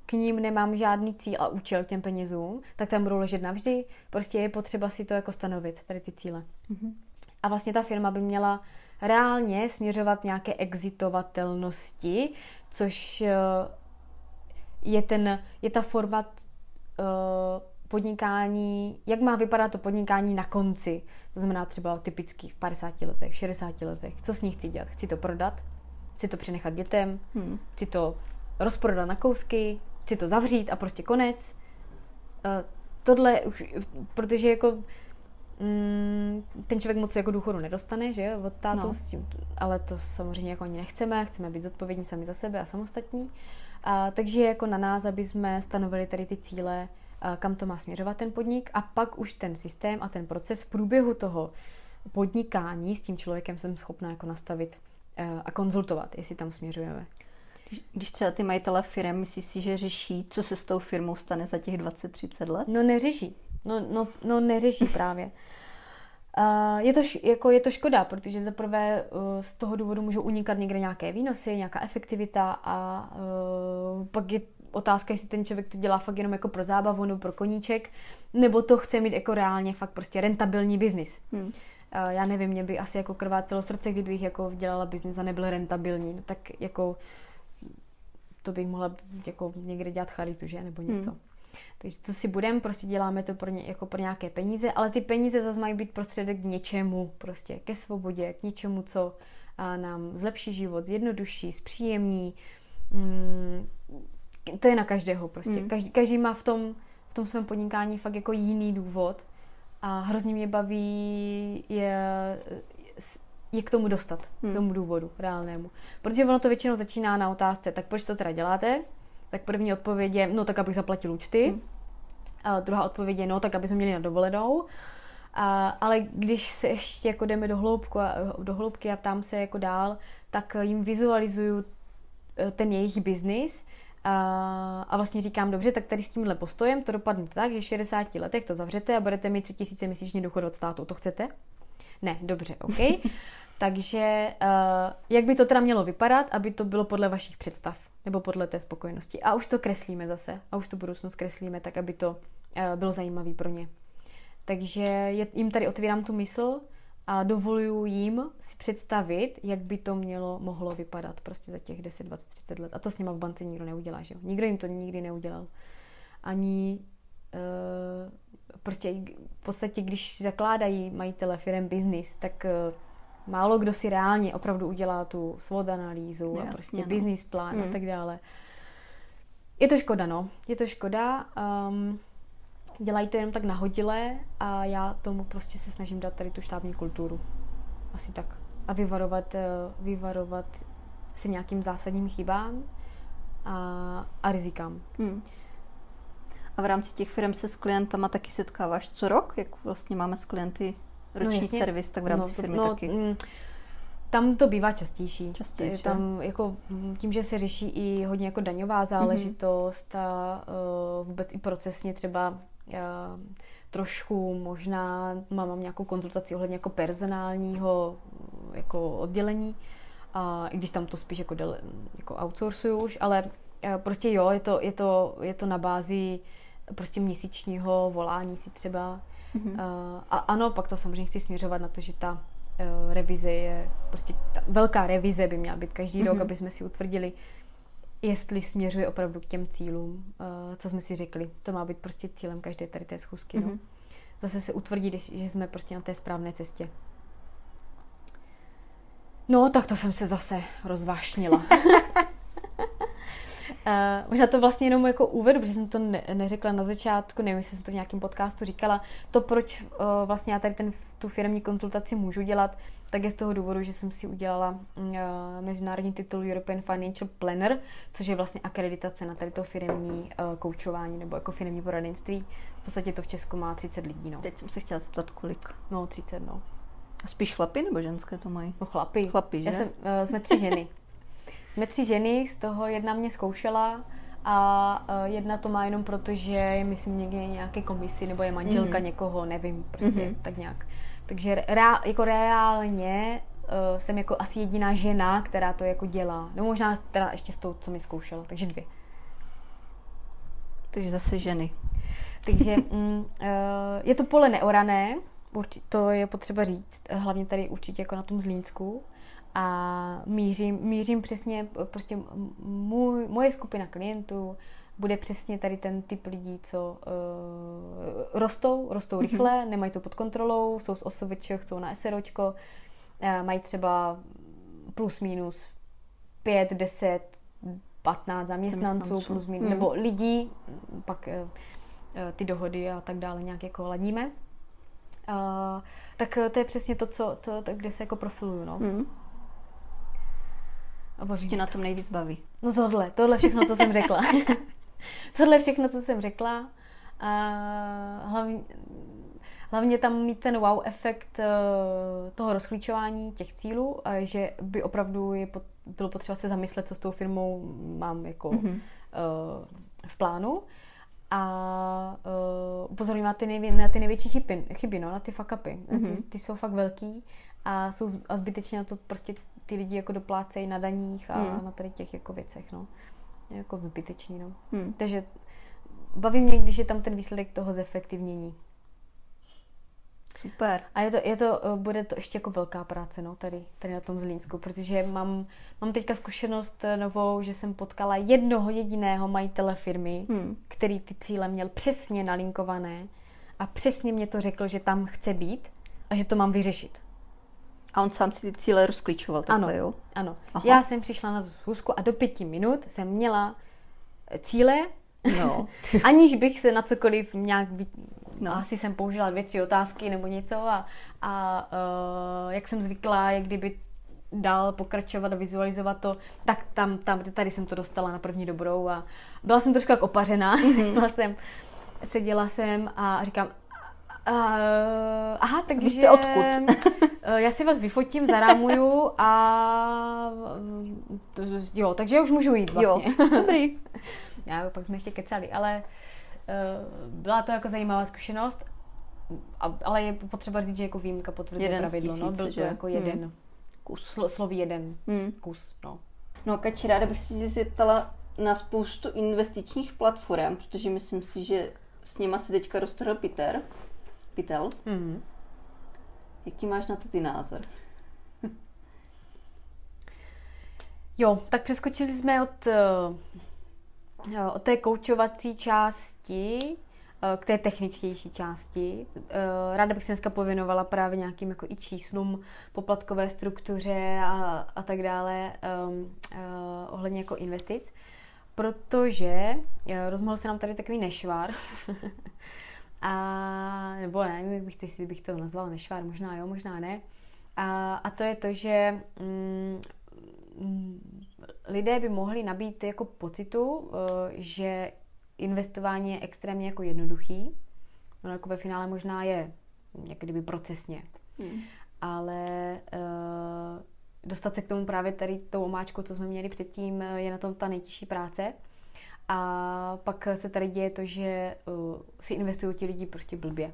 k ním nemám žádný cíl a účel k těm penězům, tak tam budou ležet navždy. Prostě je potřeba si to jako stanovit, tady ty cíle. Mm-hmm. A vlastně ta firma by měla reálně směřovat nějaké exitovatelnosti, což eh, je, ten, je ta forma uh, podnikání, jak má vypadat to podnikání na konci. To znamená třeba typicky v 50 letech, 60 letech. Co s ní chci dělat? Chci to prodat? Chci to přenechat dětem? Hmm. Chci to rozprodat na kousky? Chci to zavřít a prostě konec? Uh, tohle, protože jako ten člověk moc jako důchodu nedostane, že jo, od státu, no. s tím, ale to samozřejmě jako ani nechceme, chceme být zodpovědní sami za sebe a samostatní. A, takže je jako na nás, aby jsme stanovili tady ty cíle, a, kam to má směřovat ten podnik a pak už ten systém a ten proces v průběhu toho podnikání s tím člověkem jsem schopná jako nastavit a konzultovat, jestli tam směřujeme. Když třeba ty majitele firm, myslíš si, že řeší, co se s tou firmou stane za těch 20-30 let? No neřeší. No, no, no neřeší právě. Uh, je, to, jako je to škoda, protože zaprvé uh, z toho důvodu můžou unikat někde nějaké výnosy, nějaká efektivita a uh, pak je otázka, jestli ten člověk to dělá fakt jenom jako pro zábavu nebo pro koníček, nebo to chce mít jako reálně fakt prostě rentabilní biznis. Hmm. Uh, já nevím, mě by asi jako krvácelo srdce, kdybych jako dělala biznis a nebyl rentabilní, no, tak jako to bych mohla jako někde dělat charitu, že? Nebo něco. Hmm. Takže co si budeme, prostě děláme to pro, ně, jako pro nějaké peníze, ale ty peníze zase mají být prostředek k něčemu, prostě ke svobodě, k něčemu, co nám zlepší život, zjednoduší, zpříjemní. Mm, to je na každého prostě. Mm. Každý, každý má v tom, v tom svém podnikání fakt jako jiný důvod a hrozně mě baví je, je k tomu dostat, mm. k tomu důvodu reálnému. Protože ono to většinou začíná na otázce, tak proč to teda děláte? Tak první odpověď je, no tak abych zaplatil účty. Mm. A druhá odpověď je, no tak aby jsme měli na dovolenou. A, ale když se ještě jako jdeme do, hloubku a, do hloubky a ptám se jako dál, tak jim vizualizuju eh, ten jejich biznis a, a vlastně říkám, dobře, tak tady s tímhle postojem to dopadne tak, že v 60 letech to zavřete a budete mít 3000 měsíčně důchod od státu. To chcete? Ne, dobře, OK. Takže uh, jak by to teda mělo vypadat, aby to bylo podle vašich představ? Nebo podle té spokojenosti. A už to kreslíme zase. A už tu budoucnost kreslíme tak, aby to uh, bylo zajímavé pro ně. Takže jim tady otvírám tu mysl a dovoluju jim si představit, jak by to mělo, mohlo vypadat prostě za těch 10, 20, 30 let. A to s nima v bance nikdo neudělá, že jo? Nikdo jim to nikdy neudělal. Ani uh, prostě v podstatě, když zakládají majitele firm business, tak uh, málo kdo si reálně opravdu udělá tu svod analýzu Jasně, a prostě no. business plán mm. a tak dále. Je to škoda, no. Je to škoda. Um, dělají to jenom tak nahodile a já tomu prostě se snažím dát tady tu štábní kulturu. Asi tak. A vyvarovat, eh, vyvarovat se nějakým zásadním chybám a, a rizikám. Hmm. A v rámci těch firm se s klientama taky setkáváš co rok? Jak vlastně máme s klienty roční no, servis, tak v rámci no, firmy no, taky. Mm, tam to bývá častější. častější. Tam jako mm, tím, že se řeší i hodně jako daňová záležitost mm-hmm. a uh, vůbec i procesně třeba uh, trošku možná mám, mám nějakou konzultaci ohledně jako personálního jako oddělení, a i když tam to spíš jako, dele, jako outsourcuju už, ale uh, prostě jo, je to, je to, je to na bázi prostě měsíčního volání si třeba Mm-hmm. A ano, pak to samozřejmě chci směřovat na to, že ta uh, revize je, prostě ta velká revize by měla být každý mm-hmm. rok, aby jsme si utvrdili, jestli směřuje opravdu k těm cílům, uh, co jsme si řekli. To má být prostě cílem každé tady té schůzky. Mm-hmm. No. Mhm. Zase se utvrdit, že jsme prostě na té správné cestě. No, tak to jsem se zase rozvášnila. Uh, možná to vlastně jenom jako uvedu, protože jsem to ne- neřekla na začátku, nevím, jestli jsem to v nějakém podcastu říkala. To, proč uh, vlastně já tady ten, tu firmní konzultaci můžu dělat, tak je z toho důvodu, že jsem si udělala uh, mezinárodní titul European Financial Planner, což je vlastně akreditace na tady to firmní uh, koučování nebo jako firmní poradenství. V podstatě to v Česku má 30 lidí. No. Teď jsem se chtěla zeptat, kolik. No, 30, no. Spíš chlapy nebo ženské to mají? No chlapy. Chlapy, že? Já jsem, uh, jsme tři ženy. Jsme tři ženy, z toho jedna mě zkoušela a uh, jedna to má jenom proto, že je, myslím, někde nějaké komisi nebo je manželka mm-hmm. někoho, nevím, prostě mm-hmm. tak nějak. Takže rea, jako reálně uh, jsem jako asi jediná žena, která to jako dělá. No možná teda ještě s tou, co mi zkoušela, takže dvě. Takže zase ženy. Takže mm, uh, je to pole neorané, urči, to je potřeba říct, hlavně tady určitě jako na tom Zlínsku. A mířím, mířím přesně, prostě můj, moje skupina klientů bude přesně tady ten typ lidí, co uh, rostou, rostou mm-hmm. rychle, nemají to pod kontrolou, jsou z OSVČ, chcou na SROčko, uh, mají třeba plus minus 5, 10, 15 zaměstnanců, plus minus, mm. nebo lidí, pak uh, ty dohody a tak dále nějak jako ladíme. Uh, tak to je přesně to, co, to, to kde se jako profiluju, no. Mm. A Co tě na tom nejvíc baví? No tohle, tohle všechno, co jsem řekla. tohle všechno, co jsem řekla. A hlavně, hlavně tam mít ten wow efekt uh, toho rozklíčování těch cílů, že by opravdu je pot, bylo potřeba se zamyslet, co s tou firmou mám jako mm-hmm. v plánu a uh, upozorňuji na ty, nejvě- na ty největší chyby, chyby no, na ty fuck upy. Mm-hmm. Ty, ty jsou fakt velký a jsou a zbytečně na to prostě ty lidi jako doplácejí na daních a mm. na tady těch jako věcech, no. Je jako zbytečný, no. Mm. Takže baví mě, když je tam ten výsledek toho zefektivnění. Super. A je to, je to, eh, bude to ještě jako velká práce, no, tady, tady na tom Zlínsku, protože mám, mám teďka zkušenost eh, novou, že jsem potkala jednoho jediného majitele firmy, hmm. který ty cíle měl přesně nalinkované a přesně mě to řekl, že tam chce být a že to mám vyřešit. A on sám si ty cíle rozklíčoval takhle, ano, jo? Ano. Aha. Já jsem přišla na schůzku a do pěti minut jsem měla cíle, no. aniž bych se na cokoliv nějak No. Asi jsem použila dvě, tři otázky nebo něco a, a uh, jak jsem zvykla, jak kdyby dál pokračovat a vizualizovat to, tak tam, tam, tady jsem to dostala na první dobrou a byla jsem trošku jak opařená, mm-hmm. jsem, seděla jsem a říkám, Uh, aha, tak Vy jste odkud? uh, já si vás vyfotím, zarámuju a to, jo, takže už můžu jít vlastně. Jo, dobrý. já, pak jsme ještě kecali, ale Eh, byla to jako zajímavá zkušenost, ale je potřeba říct, že jako výjimka potvrzuje jeden pravidlo. Tisíce, no, byl to že? jako jeden hmm. kus, slo, sloví jeden hmm. kus. No. no Kači, ráda bych si zeptala na spoustu investičních platform, protože myslím si, že s nima si teďka roztrhl Peter. Pitel. Hmm. Jaký máš na to ty názor? jo, tak přeskočili jsme od uh, o té koučovací části eh, k té techničtější části. Eh, ráda bych se dneska pověnovala právě nějakým jako i číslům, poplatkové struktuře a, a tak dále um, uh, ohledně jako investic, protože uh, rozmohl se nám tady takový nešvar. a, nebo ne, nevím, jak bych, jestli bych to nazvala nešvar, možná jo, možná ne. A, a to je to, že mm, lidé by mohli nabít jako pocitu, eh, že investování je extrémně jako jednoduchý. Ono jako ve finále možná je jak kdyby procesně. Hmm. Ale uh, dostat se k tomu právě tady tou omáčkou, co jsme měli předtím, eh, je na tom ta nejtěžší práce. A pak se tady děje to, že uh, si investují ti lidi prostě blbě.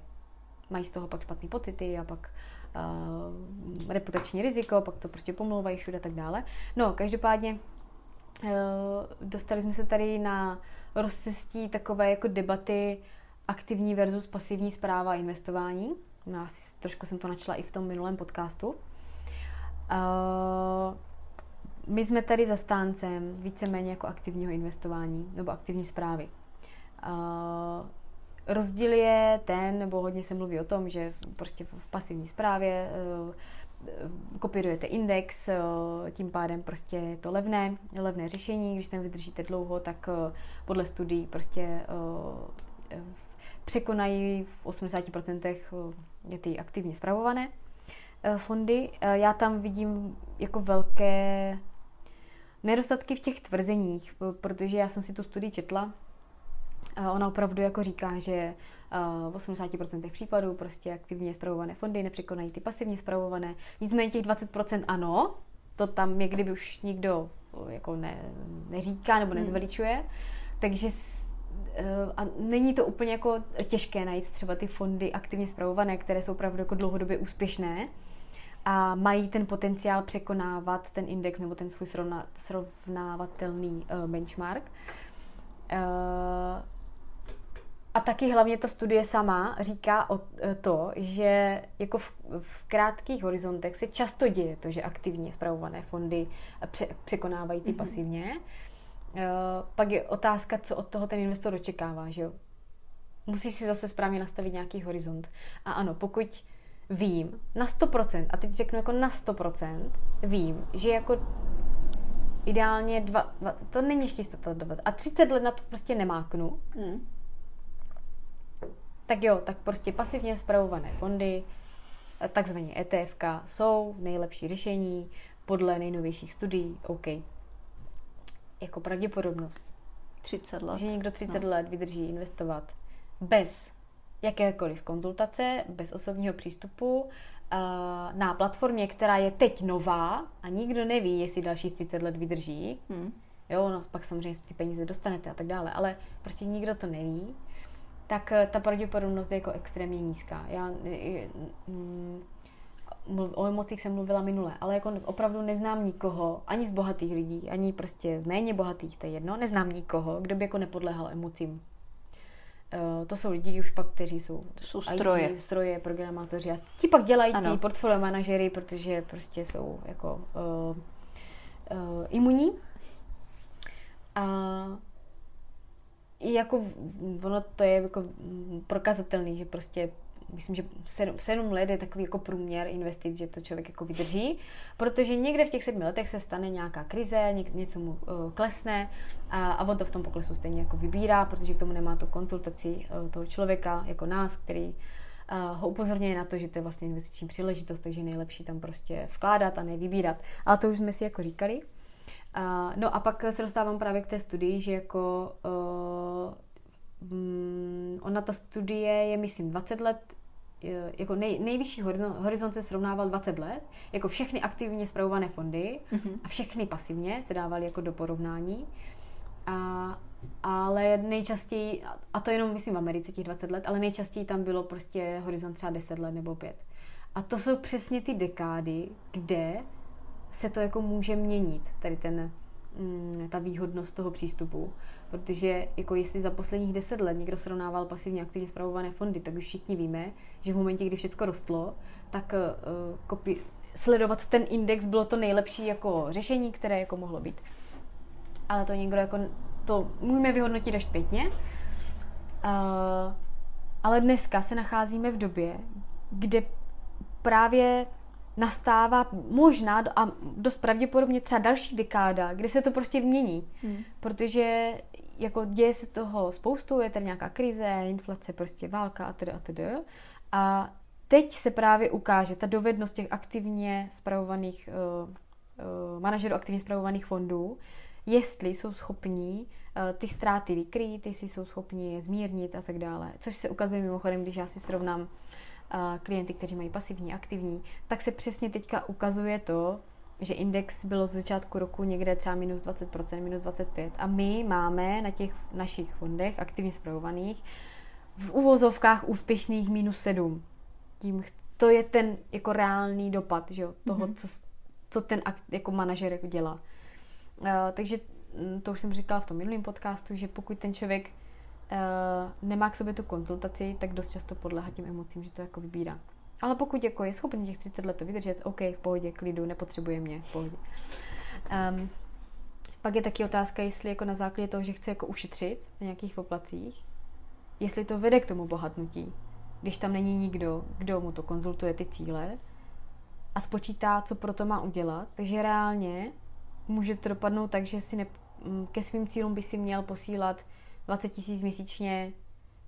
Mají z toho pak špatné pocity a pak uh, reputační riziko, pak to prostě pomlouvají všude a tak dále. No, každopádně uh, dostali jsme se tady na rozcestí takové jako debaty aktivní versus pasivní zpráva investování. No, asi trošku jsem to načala i v tom minulém podcastu. Uh, my jsme tady zastáncem víceméně jako aktivního investování nebo aktivní zprávy. Uh, Rozdíl je ten, nebo hodně se mluví o tom, že prostě v pasivní správě eh, kopírujete index, eh, tím pádem prostě je to levné, levné řešení, když tam vydržíte dlouho, tak podle studií prostě překonají v 80% ty aktivně zpravované fondy. Já tam vidím jako velké nedostatky v těch tvrzeních, protože já jsem si tu studii četla, Ona opravdu jako říká, že v 80% případů prostě aktivně zpravované fondy nepřekonají ty pasivně zpravované. Nicméně těch 20% ano, to tam je kdyby už nikdo jako ne, neříká nebo hmm. nezveličuje. Takže e, a není to úplně jako těžké najít třeba ty fondy aktivně zpravované, které jsou opravdu jako dlouhodobě úspěšné a mají ten potenciál překonávat ten index nebo ten svůj srovna, srovnávatelný uh, benchmark. Uh, a taky hlavně ta studie sama říká o to, že jako v, v krátkých horizontech se často děje to, že aktivně zpravované fondy pře, překonávají ty mm-hmm. pasivně. Uh, pak je otázka, co od toho ten investor očekává, že jo? Musí si zase správně nastavit nějaký horizont. A ano, pokud vím na 100%, a teď řeknu jako na 100%, vím, že jako ideálně dva, dva to není ještě jistota, a 30 let na to prostě nemáknu, mm. tak jo, tak prostě pasivně zpravované fondy, takzvaně ETF, jsou nejlepší řešení podle nejnovějších studií, OK. Jako pravděpodobnost. 30 let. Že někdo 30 no. let vydrží investovat bez jakékoliv konzultace, bez osobního přístupu, eh, na platformě, která je teď nová a nikdo neví, jestli dalších 30 let vydrží. Hmm. Jo, no pak samozřejmě ty peníze dostanete a tak dále, ale prostě nikdo to neví, tak eh, ta pravděpodobnost je jako extrémně nízká. Já mm, o emocích jsem mluvila minule, ale jako opravdu neznám nikoho, ani z bohatých lidí, ani prostě z méně bohatých, to je jedno, neznám nikoho, kdo by jako nepodléhal emocím. Uh, to jsou lidi už pak, kteří jsou, to jsou stroje. IT, stroje, programátoři a ti pak dělají ano. ty portfolio manažery, protože prostě jsou jako uh, uh, imunní. A i jako ono to je jako prokazatelný, že prostě myslím, že sedm, sedm let je takový jako průměr investic, že to člověk jako vydrží, protože někde v těch sedmi letech se stane nějaká krize, něco mu uh, klesne a, a on to v tom poklesu stejně jako vybírá, protože k tomu nemá tu konzultaci uh, toho člověka jako nás, který uh, ho upozorňuje na to, že to je vlastně investiční příležitost, takže je nejlepší tam prostě vkládat a ne vybírat. Ale to už jsme si jako říkali. No a pak se dostávám právě k té studii, že jako um, ona ta studie je, myslím, 20 let jako nej, nejvyšší horizont se srovnával 20 let, jako všechny aktivně zpravované fondy mm-hmm. a všechny pasivně se dávaly jako do porovnání. A, ale nejčastěji, a to jenom myslím v Americe těch 20 let, ale nejčastěji tam bylo prostě horizont třeba 10 let nebo 5. A to jsou přesně ty dekády, kde se to jako může měnit, tady ten, mm, ta výhodnost toho přístupu. Protože jako jestli za posledních deset let někdo srovnával pasivně aktivně zpravované fondy, tak už všichni víme, že v momentě, kdy všechno rostlo, tak uh, kopi- sledovat ten index bylo to nejlepší jako řešení, které jako mohlo být. Ale to někdo jako, to můžeme vyhodnotit až zpětně. Uh, ale dneska se nacházíme v době, kde právě nastává možná a dost pravděpodobně třeba další dekáda, kde se to prostě mění. Hmm. Protože jako děje se toho spoustu, je tady nějaká krize, inflace, prostě válka a tedy a tedy. A teď se právě ukáže ta dovednost těch aktivně spravovaných uh, uh, manažerů aktivně spravovaných fondů, jestli jsou schopní uh, ty ztráty vykrýt, jestli jsou schopni je zmírnit a tak dále. Což se ukazuje mimochodem, když já si srovnám klienty, kteří mají pasivní, aktivní, tak se přesně teďka ukazuje to, že index bylo z začátku roku někde třeba minus 20%, minus 25% a my máme na těch našich fondech aktivně zpravovaných v uvozovkách úspěšných minus 7. Tím, to je ten jako reálný dopad že jo, toho, mm-hmm. co, co ten jako manažer dělá. Uh, takže mm, to už jsem říkala v tom minulém podcastu, že pokud ten člověk uh, nemá k sobě tu konzultaci, tak dost často podléhá těm emocím, že to jako vybírá. Ale pokud jako je schopný těch 30 let to vydržet, OK, v pohodě, klidu, nepotřebuje mě, v pohodě. Um, pak je taky otázka, jestli jako na základě toho, že chce jako ušetřit na nějakých poplacích, jestli to vede k tomu bohatnutí, když tam není nikdo, kdo mu to konzultuje ty cíle a spočítá, co pro to má udělat. Takže reálně může to dopadnout tak, že si ne, ke svým cílům by si měl posílat 20 tisíc měsíčně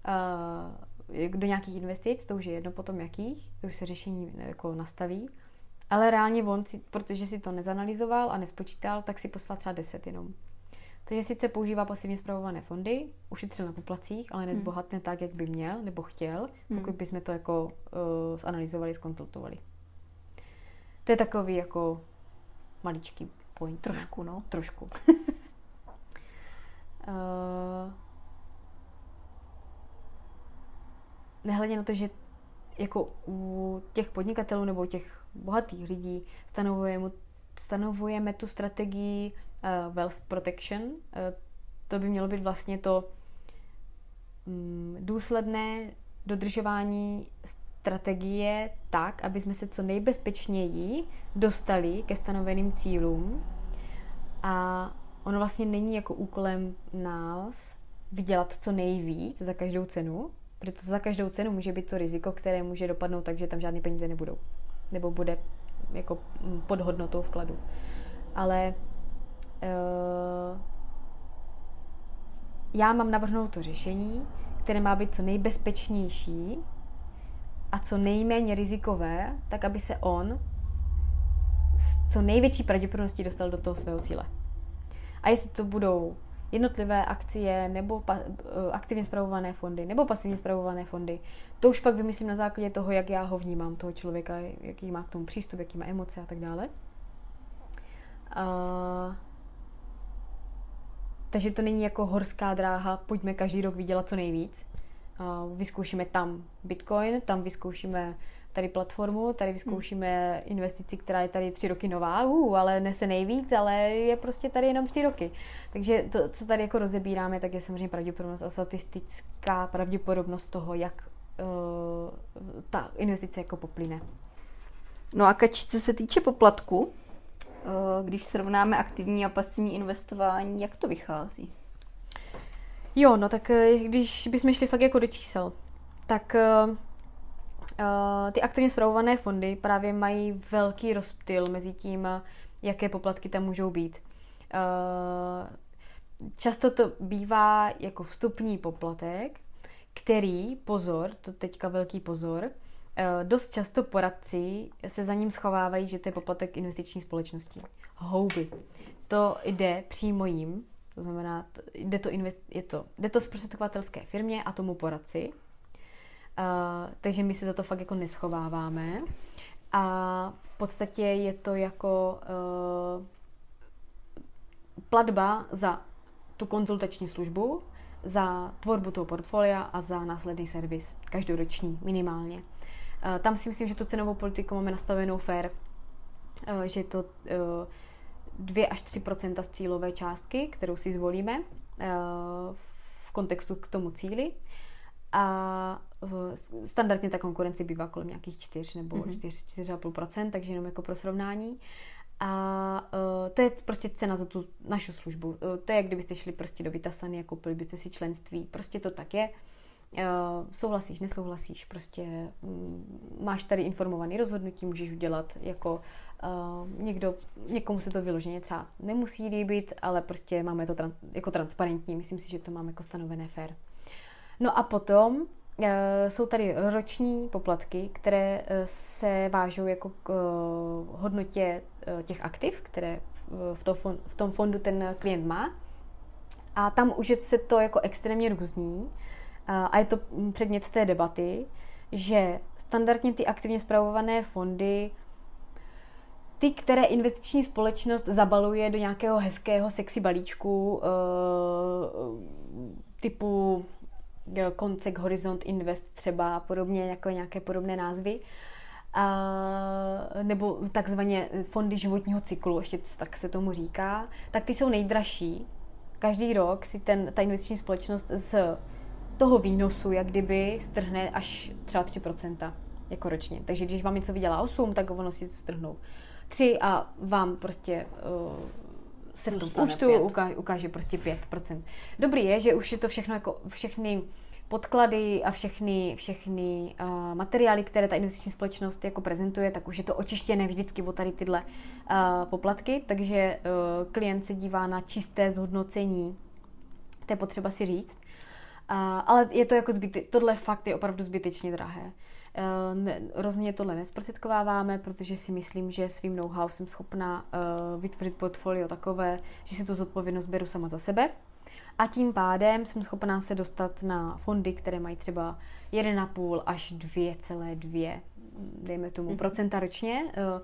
uh, do nějakých investic, to už je jedno potom jakých, to už se řešení jako nastaví. Ale reálně on, si, protože si to nezanalizoval a nespočítal, tak si poslal třeba 10 jenom. Takže sice používá pasivně zpravované fondy, ušetřil na poplacích, ale nezbohatne hmm. tak, jak by měl nebo chtěl, hmm. pokud bychom to jako uh, zanalizovali, skonsultovali. To je takový jako maličký point. Trošku, no. Trošku. uh, nehledě na to, že jako u těch podnikatelů nebo těch bohatých lidí stanovujeme, stanovujeme tu strategii uh, wealth protection. Uh, to by mělo být vlastně to um, důsledné dodržování strategie tak, aby jsme se co nejbezpečněji dostali ke stanoveným cílům. A ono vlastně není jako úkolem nás vydělat co nejvíc za každou cenu, protože to za každou cenu může být to riziko, které může dopadnout tak, že tam žádné peníze nebudou. Nebo bude jako mm, pod hodnotou vkladu. Ale uh, já mám navrhnout to řešení, které má být co nejbezpečnější a co nejméně rizikové, tak aby se on s co největší pravděpodobností dostal do toho svého cíle. A jestli to budou jednotlivé akcie nebo pa, eh, aktivně zpravované fondy nebo pasivně zpravované fondy. To už pak vymyslím na základě toho, jak já ho vnímám, toho člověka, jaký má k tomu přístup, jaký má emoce a tak dále. Uh, takže to není jako horská dráha, pojďme každý rok vydělat co nejvíc. Uh, vyzkoušíme tam Bitcoin, tam vyzkoušíme tady platformu, tady vyzkoušíme hmm. investici, která je tady tři roky nová, uh, ale nese nejvíc, ale je prostě tady jenom tři roky. Takže to, co tady jako rozebíráme, tak je samozřejmě pravděpodobnost a statistická pravděpodobnost toho, jak uh, ta investice jako poplyne. No a kač, co se týče poplatku, uh, když srovnáme aktivní a pasivní investování, jak to vychází? Jo, no tak eh, když bychom šli fakt jako do čísel, tak uh, Uh, ty aktivně zpravované fondy právě mají velký rozptyl mezi tím, jaké poplatky tam můžou být. Uh, často to bývá jako vstupní poplatek, který, pozor, to teďka velký pozor, uh, dost často poradci se za ním schovávají, že to je poplatek investiční společnosti. Houby. To jde přímo jim, to znamená, jde to, invest, je to, jde to zprostředkovatelské firmě a tomu poradci, Uh, takže my se za to fakt jako neschováváme. A v podstatě je to jako uh, platba za tu konzultační službu, za tvorbu toho portfolia a za následný servis, každoroční minimálně. Uh, tam si myslím, že tu cenovou politiku máme nastavenou fair, uh, že je to uh, 2 až 3% z cílové částky, kterou si zvolíme v kontextu k tomu cíli a standardně ta konkurence bývá kolem nějakých 4 nebo mm-hmm. 4, 4,5%, takže jenom jako pro srovnání. A uh, to je prostě cena za tu našu službu. Uh, to je, jak kdybyste šli prostě do Vitasany a koupili byste si členství. Prostě to tak je. Uh, souhlasíš, nesouhlasíš, prostě um, máš tady informovaný rozhodnutí, můžeš udělat jako uh, někdo, někomu se to vyloženě třeba nemusí líbit, ale prostě máme to tran- jako transparentní, myslím si, že to máme jako stanovené fair. No a potom uh, jsou tady roční poplatky, které uh, se vážou jako k uh, hodnotě těch aktiv, které v, tom fondu ten klient má. A tam už se to jako extrémně různí. A je to předmět té debaty, že standardně ty aktivně zpravované fondy ty, které investiční společnost zabaluje do nějakého hezkého sexy balíčku typu Koncek Horizont Invest třeba podobně, jako nějaké podobné názvy. A, nebo takzvaně fondy životního cyklu, ještě tak se tomu říká, tak ty jsou nejdražší. Každý rok si ten, ta investiční společnost z toho výnosu, jak kdyby, strhne až třeba 3% jako ročně. Takže když vám něco vydělá 8, tak ono si strhnou 3 a vám prostě uh, se v tom účtu ukáže, ukáže prostě 5%. Dobrý je, že už je to všechno jako všechny podklady a všechny, všechny uh, materiály, které ta investiční společnost jako prezentuje, tak už je to očištěné vždycky o tady tyhle uh, poplatky, takže uh, klient se dívá na čisté zhodnocení, to je potřeba si říct. Uh, ale je to jako zbyty, tohle fakt je opravdu zbytečně drahé. Uh, ne, rozhodně tohle nesprostředkováváme, protože si myslím, že svým know-how jsem schopná uh, vytvořit portfolio takové, že si tu zodpovědnost beru sama za sebe a tím pádem jsem schopná se dostat na fondy, které mají třeba 1,5 až 2,2 dejme tomu, mm. procenta ročně. Uh,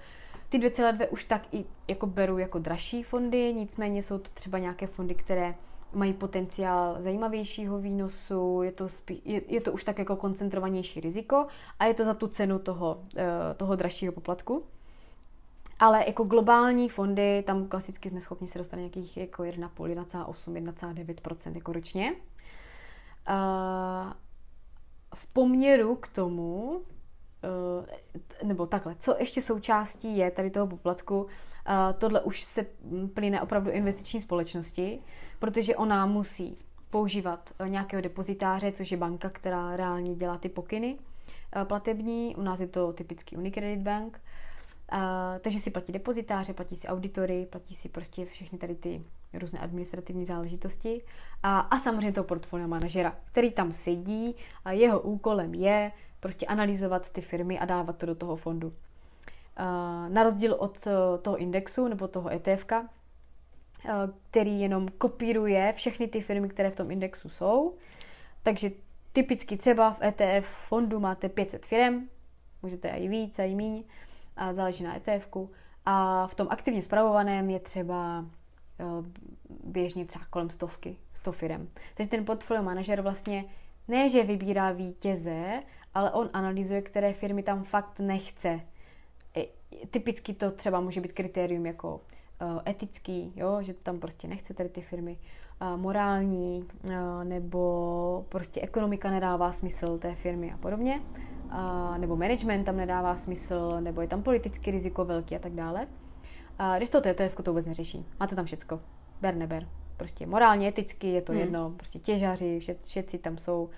ty 2,2 už tak i jako beru jako dražší fondy, nicméně jsou to třeba nějaké fondy, které mají potenciál zajímavějšího výnosu, je to, spí, je, je to už tak jako koncentrovanější riziko a je to za tu cenu toho, eh, toho dražšího poplatku. Ale jako globální fondy, tam klasicky jsme schopni se dostat nějakých jako 1,5, 1,8, 1,9% jako ročně. v poměru k tomu, eh, nebo takhle, co ještě součástí je tady toho poplatku, tohle už se plyne opravdu investiční společnosti, protože ona musí používat eh, nějakého depozitáře, což je banka, která reálně dělá ty pokyny eh, platební. U nás je to typický Unicredit Bank. Takže si platí depozitáře, platí si auditory, platí si prostě všechny tady ty různé administrativní záležitosti a, a samozřejmě toho portfolio manažera, který tam sedí a jeho úkolem je prostě analyzovat ty firmy a dávat to do toho fondu. Uh, na rozdíl od uh, toho indexu nebo toho ETF, Eh, který jenom kopíruje všechny ty firmy, které v tom indexu jsou. Takže typicky třeba v ETF fondu máte 500 firm, můžete i víc, i míň, a záleží na ETF. -ku. A v tom aktivně spravovaném je třeba eh, běžně třeba kolem stovky, 100 firm. Takže ten portfolio manažer vlastně ne, že vybírá vítěze, ale on analyzuje, které firmy tam fakt nechce. Typicky to třeba může být kritérium jako Eh, etický, jo, že tam prostě nechce tady ty firmy, eh, morální, eh, nebo prostě ekonomika nedává smysl té firmy a podobně, nebo management tam nedává smysl, nebo je tam politický riziko velký a tak dále. A když to TTF to vůbec neřeší. Máte tam všecko. Ber, neber. Prostě morálně, eticky je to hmm. jedno. Prostě těžaři, vše, všetci tam jsou.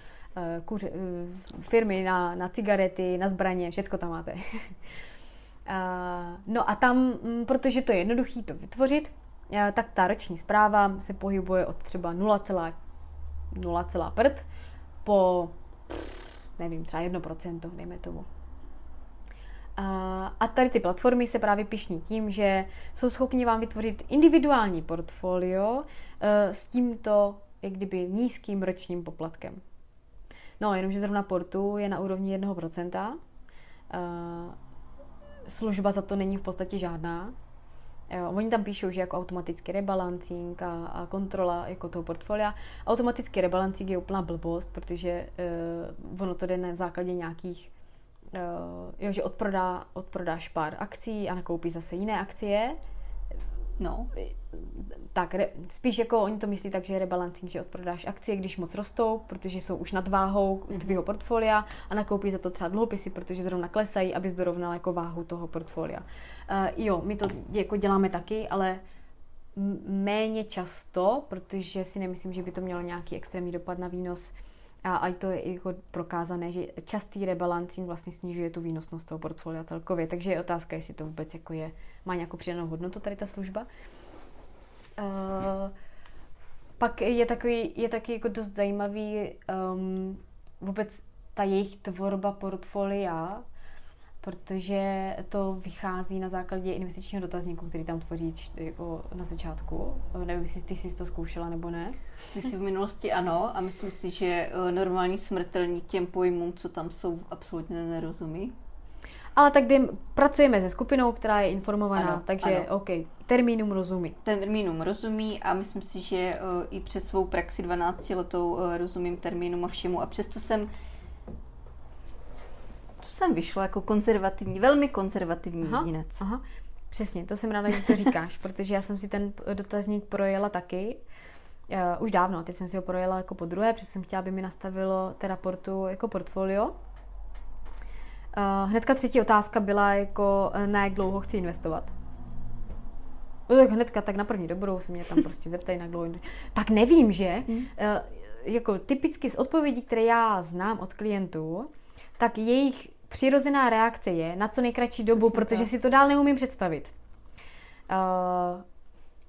Kuř, firmy na, na cigarety, na zbraně, všecko tam máte. no a tam, mm, protože to je jednoduché to vytvořit, tak ta roční zpráva se pohybuje od třeba 0,0 prd po, nevím, třeba 1%, dejme tomu. A tady ty platformy se právě pišní tím, že jsou schopni vám vytvořit individuální portfolio s tímto, jak kdyby, nízkým ročním poplatkem. No, jenomže zrovna portu je na úrovni 1% služba za to není v podstatě žádná. Jo, oni tam píšou, že jako automatický rebalancing a, a kontrola jako toho portfolia. Automatický rebalancing je úplná blbost, protože uh, ono to jde na základě nějakých, uh, jo, že odprodá, odprodáš pár akcí a nakoupí zase jiné akcie No, tak re, spíš jako oni to myslí tak, že je rebalancing, že odprodáš akcie, když moc rostou, protože jsou už nad váhou mm-hmm. tvého portfolia a nakoupí za to třeba dluhopisy, protože zrovna klesají, aby dorovnal jako váhu toho portfolia. Uh, jo, my to jako děláme taky, ale méně často, protože si nemyslím, že by to mělo nějaký extrémní dopad na výnos. A, a to je jako prokázané, že častý rebalancing vlastně snižuje tu výnosnost toho portfolia celkově. Takže je otázka, jestli to vůbec jako je má nějakou přidanou hodnotu tady ta služba. Uh, pak je takový, je taky jako dost zajímavý um, vůbec ta jejich tvorba portfolia, protože to vychází na základě investičního dotazníku, který tam tvoří jako na začátku. Nevím, jestli ty jsi to zkoušela nebo ne. Myslím v minulosti ano a myslím si, že eh, normální smrtelník těm pojmům, co tam jsou, absolutně nerozumí. Ale tak jdem, pracujeme se skupinou, která je informovaná, ano, takže ano. OK, termínům rozumí. Termínům rozumí a myslím si, že uh, i přes svou praxi 12 letou uh, rozumím termínům a všemu a přesto jsem jsem vyšla jako konzervativní, velmi konzervativní aha, jedinec. Aha, přesně, to jsem ráda, že to říkáš, protože já jsem si ten dotazník projela taky, uh, už dávno, teď jsem si ho projela jako po druhé, protože jsem chtěla, aby mi nastavilo teda portu jako portfolio, Uh, hnedka třetí otázka byla jako, eh, na jak dlouho chci investovat. No tak hnedka, tak na první dobrou se mě tam prostě zeptají, na dlouho. Tak nevím, že? Hmm. Uh, jako typicky z odpovědí, které já znám od klientů, tak jejich přirozená reakce je na co nejkratší dobu, Přesně protože to. si to dál neumím představit. Uh,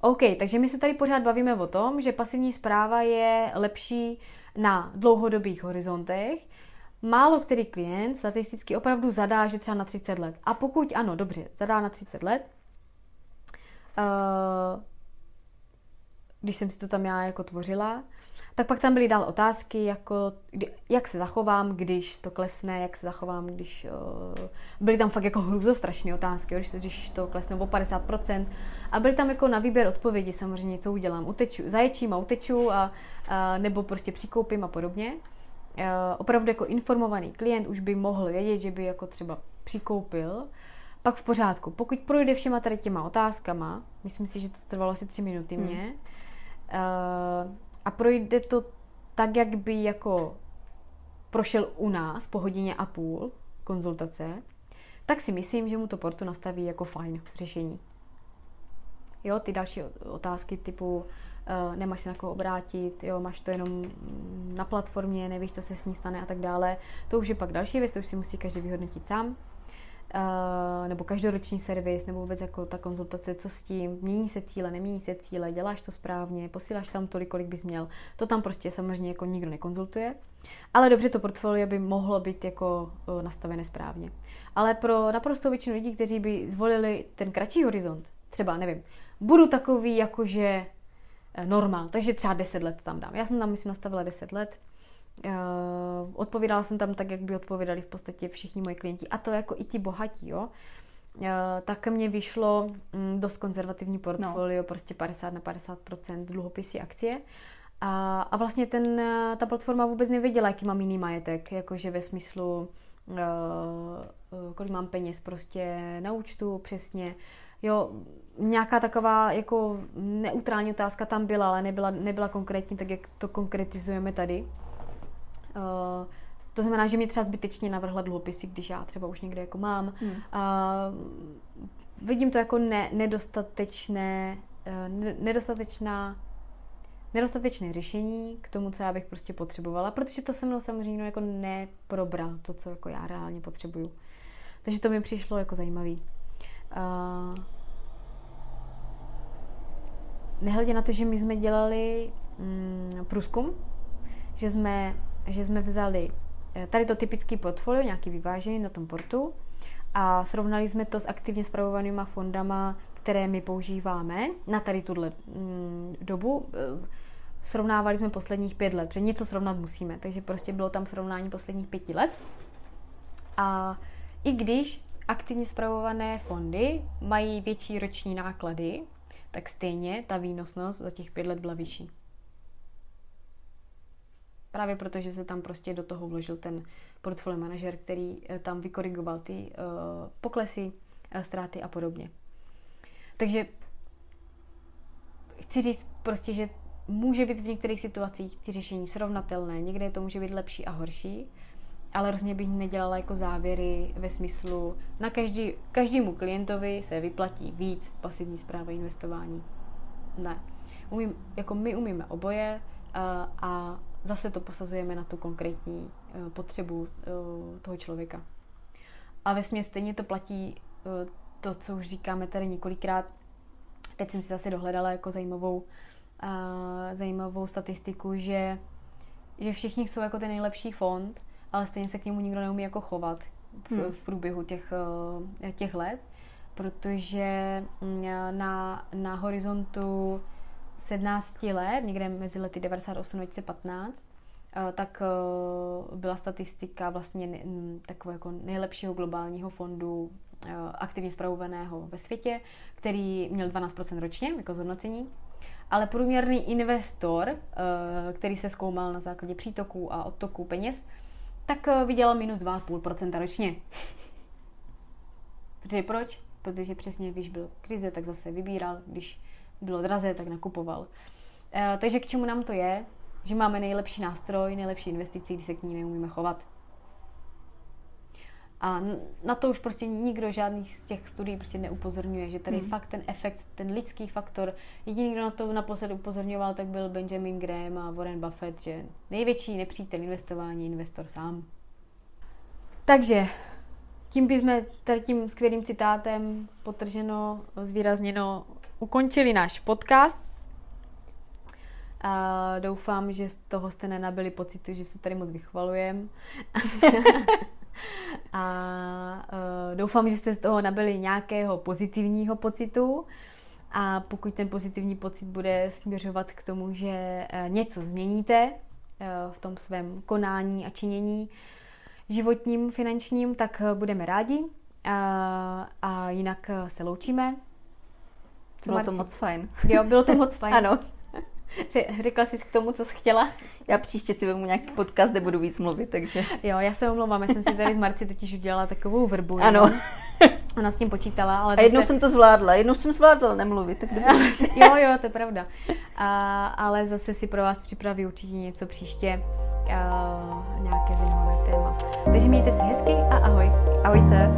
OK, takže my se tady pořád bavíme o tom, že pasivní zpráva je lepší na dlouhodobých horizontech, málo který klient statisticky opravdu zadá, že třeba na 30 let. A pokud ano, dobře, zadá na 30 let, uh, když jsem si to tam já jako tvořila, Tak pak tam byly dál otázky, jako kdy, jak se zachovám, když to klesne, jak se zachovám, když... Uh, byly tam fakt jako hrůzostrašné otázky, když, když to klesne o 50%. A byly tam jako na výběr odpovědi samozřejmě, co udělám. Uteču, zaječím a uteču, a, a, nebo prostě přikoupím a podobně. Uh, opravdu jako informovaný klient už by mohl vědět, že by jako třeba přikoupil, pak v pořádku. Pokud projde všema tady těma otázkama, myslím si, že to trvalo asi tři minuty hmm. mě, uh, a projde to tak, jak by jako prošel u nás po hodině a půl konzultace, tak si myslím, že mu to portu nastaví jako fajn řešení. Jo, ty další otázky typu uh, nemáš se na koho obrátit, jo, máš to jenom na platformě, nevíš, co se s ní stane a tak dále. To už je pak další věc, to už si musí každý vyhodnotit sám. Nebo každoroční servis, nebo vůbec jako ta konzultace, co s tím, mění se cíle, nemění se cíle, děláš to správně, posíláš tam tolik, kolik bys měl. To tam prostě samozřejmě jako nikdo nekonzultuje. Ale dobře, to portfolio by mohlo být jako nastavené správně. Ale pro naprosto většinu lidí, kteří by zvolili ten kratší horizont, třeba, nevím, budu takový jakože eh, normál, takže třeba 10 let tam dám. Já jsem tam, myslím, nastavila 10 let, odpovídala jsem tam tak, jak by odpovídali v podstatě všichni moji klienti. A to jako i ti bohatí, jo. Uh, tak mě vyšlo um, dost konzervativní portfolio, no. prostě 50 na 50% dluhopisy akcie. A, a vlastně ten, ta platforma vůbec nevěděla, jaký mám jiný majetek, jakože ve smyslu, kolik mám peněz prostě na účtu přesně. Jo, nějaká taková jako neutrální otázka tam byla, ale nebyla, nebyla konkrétní, tak jak to konkretizujeme tady. Uh, to znamená, že mi třeba zbytečně navrhla dluhopisy, když já třeba už někde jako mám. Hmm. Uh, vidím to jako ne, nedostatečné, uh, ne, nedostatečná nedostatečné řešení k tomu, co já bych prostě potřebovala, protože to se mnou samozřejmě jako neprobral to, co jako já reálně potřebuju. Takže to mi přišlo jako zajímavý. Uh, nehledě na to, že my jsme dělali mm, průzkum, že jsme že jsme vzali eh, tady to typický portfolio, nějaký vyvážený na tom portu a srovnali jsme to s aktivně zpravovanýma fondama, které my používáme na tady tuhle mm, dobu. Eh, srovnávali jsme posledních pět let, protože něco srovnat musíme, takže prostě bylo tam srovnání posledních pěti let. A i když aktivně zpravované fondy mají větší roční náklady, tak stejně ta výnosnost za těch pět let byla vyšší. Právě protože se tam prostě do toho vložil ten portfolio manažer, který eh, tam vykorigoval ty uh, poklesy, uh, ztráty a podobně. Takže chci říct prostě, že může být v některých situacích ty řešení srovnatelné, někde to může být lepší a horší, ale rozhodně bych nedělala jako závěry ve smyslu, na každý, každému klientovi se vyplatí víc pasivní zpráva investování. Ne. Umím, jako my umíme oboje a, a zase to posazujeme na tu konkrétní uh, potřebu uh, toho člověka. A ve stejně to platí uh, to, co už říkáme tady několikrát. Teď jsem si zase dohledala jako zajímavou, zajímavou statistiku, že, že všichni jsou jako ten nejlepší fond, ale stejně se k němu nikdo neumí jako chovat v, hmm. v průběhu těch, těch let, protože mm, na, na horizontu 17 let, někde mezi lety 98 a 2015, tak eh, byla statistika vlastně takového jako nejlepšího globálního fondu eh, aktivně zpravovaného ve světě, který měl 12% ročně jako zhodnocení. Ale průměrný investor, eh, který se zkoumal na základě přítoků a odtoků peněz, tak vydělal minus 2,5% ročně. Protože proč? Protože přesně když byl krize, tak zase vybíral, když bylo draze, tak nakupoval. E, takže k čemu nám to je? Že máme nejlepší nástroj, nejlepší investici, když se k ní neumíme chovat. A na to už prostě nikdo žádný z těch studií prostě neupozorňuje, že tady hmm. fakt ten efekt, ten lidský faktor, jediný, kdo na to naposled upozorňoval, tak byl Benjamin Graham a Warren Buffett, že největší nepřítel investování je investor sám. Takže tím bychom tady tím skvělým citátem potrženo, zvýrazněno ukončili náš podcast. A doufám, že z toho jste nenabili pocitu, že se tady moc vychvalujem. a uh, doufám, že jste z toho nabili nějakého pozitivního pocitu. A pokud ten pozitivní pocit bude směřovat k tomu, že něco změníte v tom svém konání a činění životním, finančním, tak budeme rádi. A, a jinak se loučíme. Bylo to moc fajn. Jo, bylo to moc fajn. ano. Řekla jsi k tomu, co jsi chtěla? Já příště si vezmu nějaký podcast, kde budu víc mluvit, takže... Jo, já se omlouvám, já jsem si tady z Marci totiž udělala takovou vrbu. Ano. Ona s tím počítala, ale A jednou zase... jsem to zvládla, jednou jsem zvládla nemluvit, tak Jo, jo, to je pravda. A, ale zase si pro vás připraví určitě něco příště, a, nějaké zajímavé téma. Takže mějte se hezky a ahoj. Ahojte.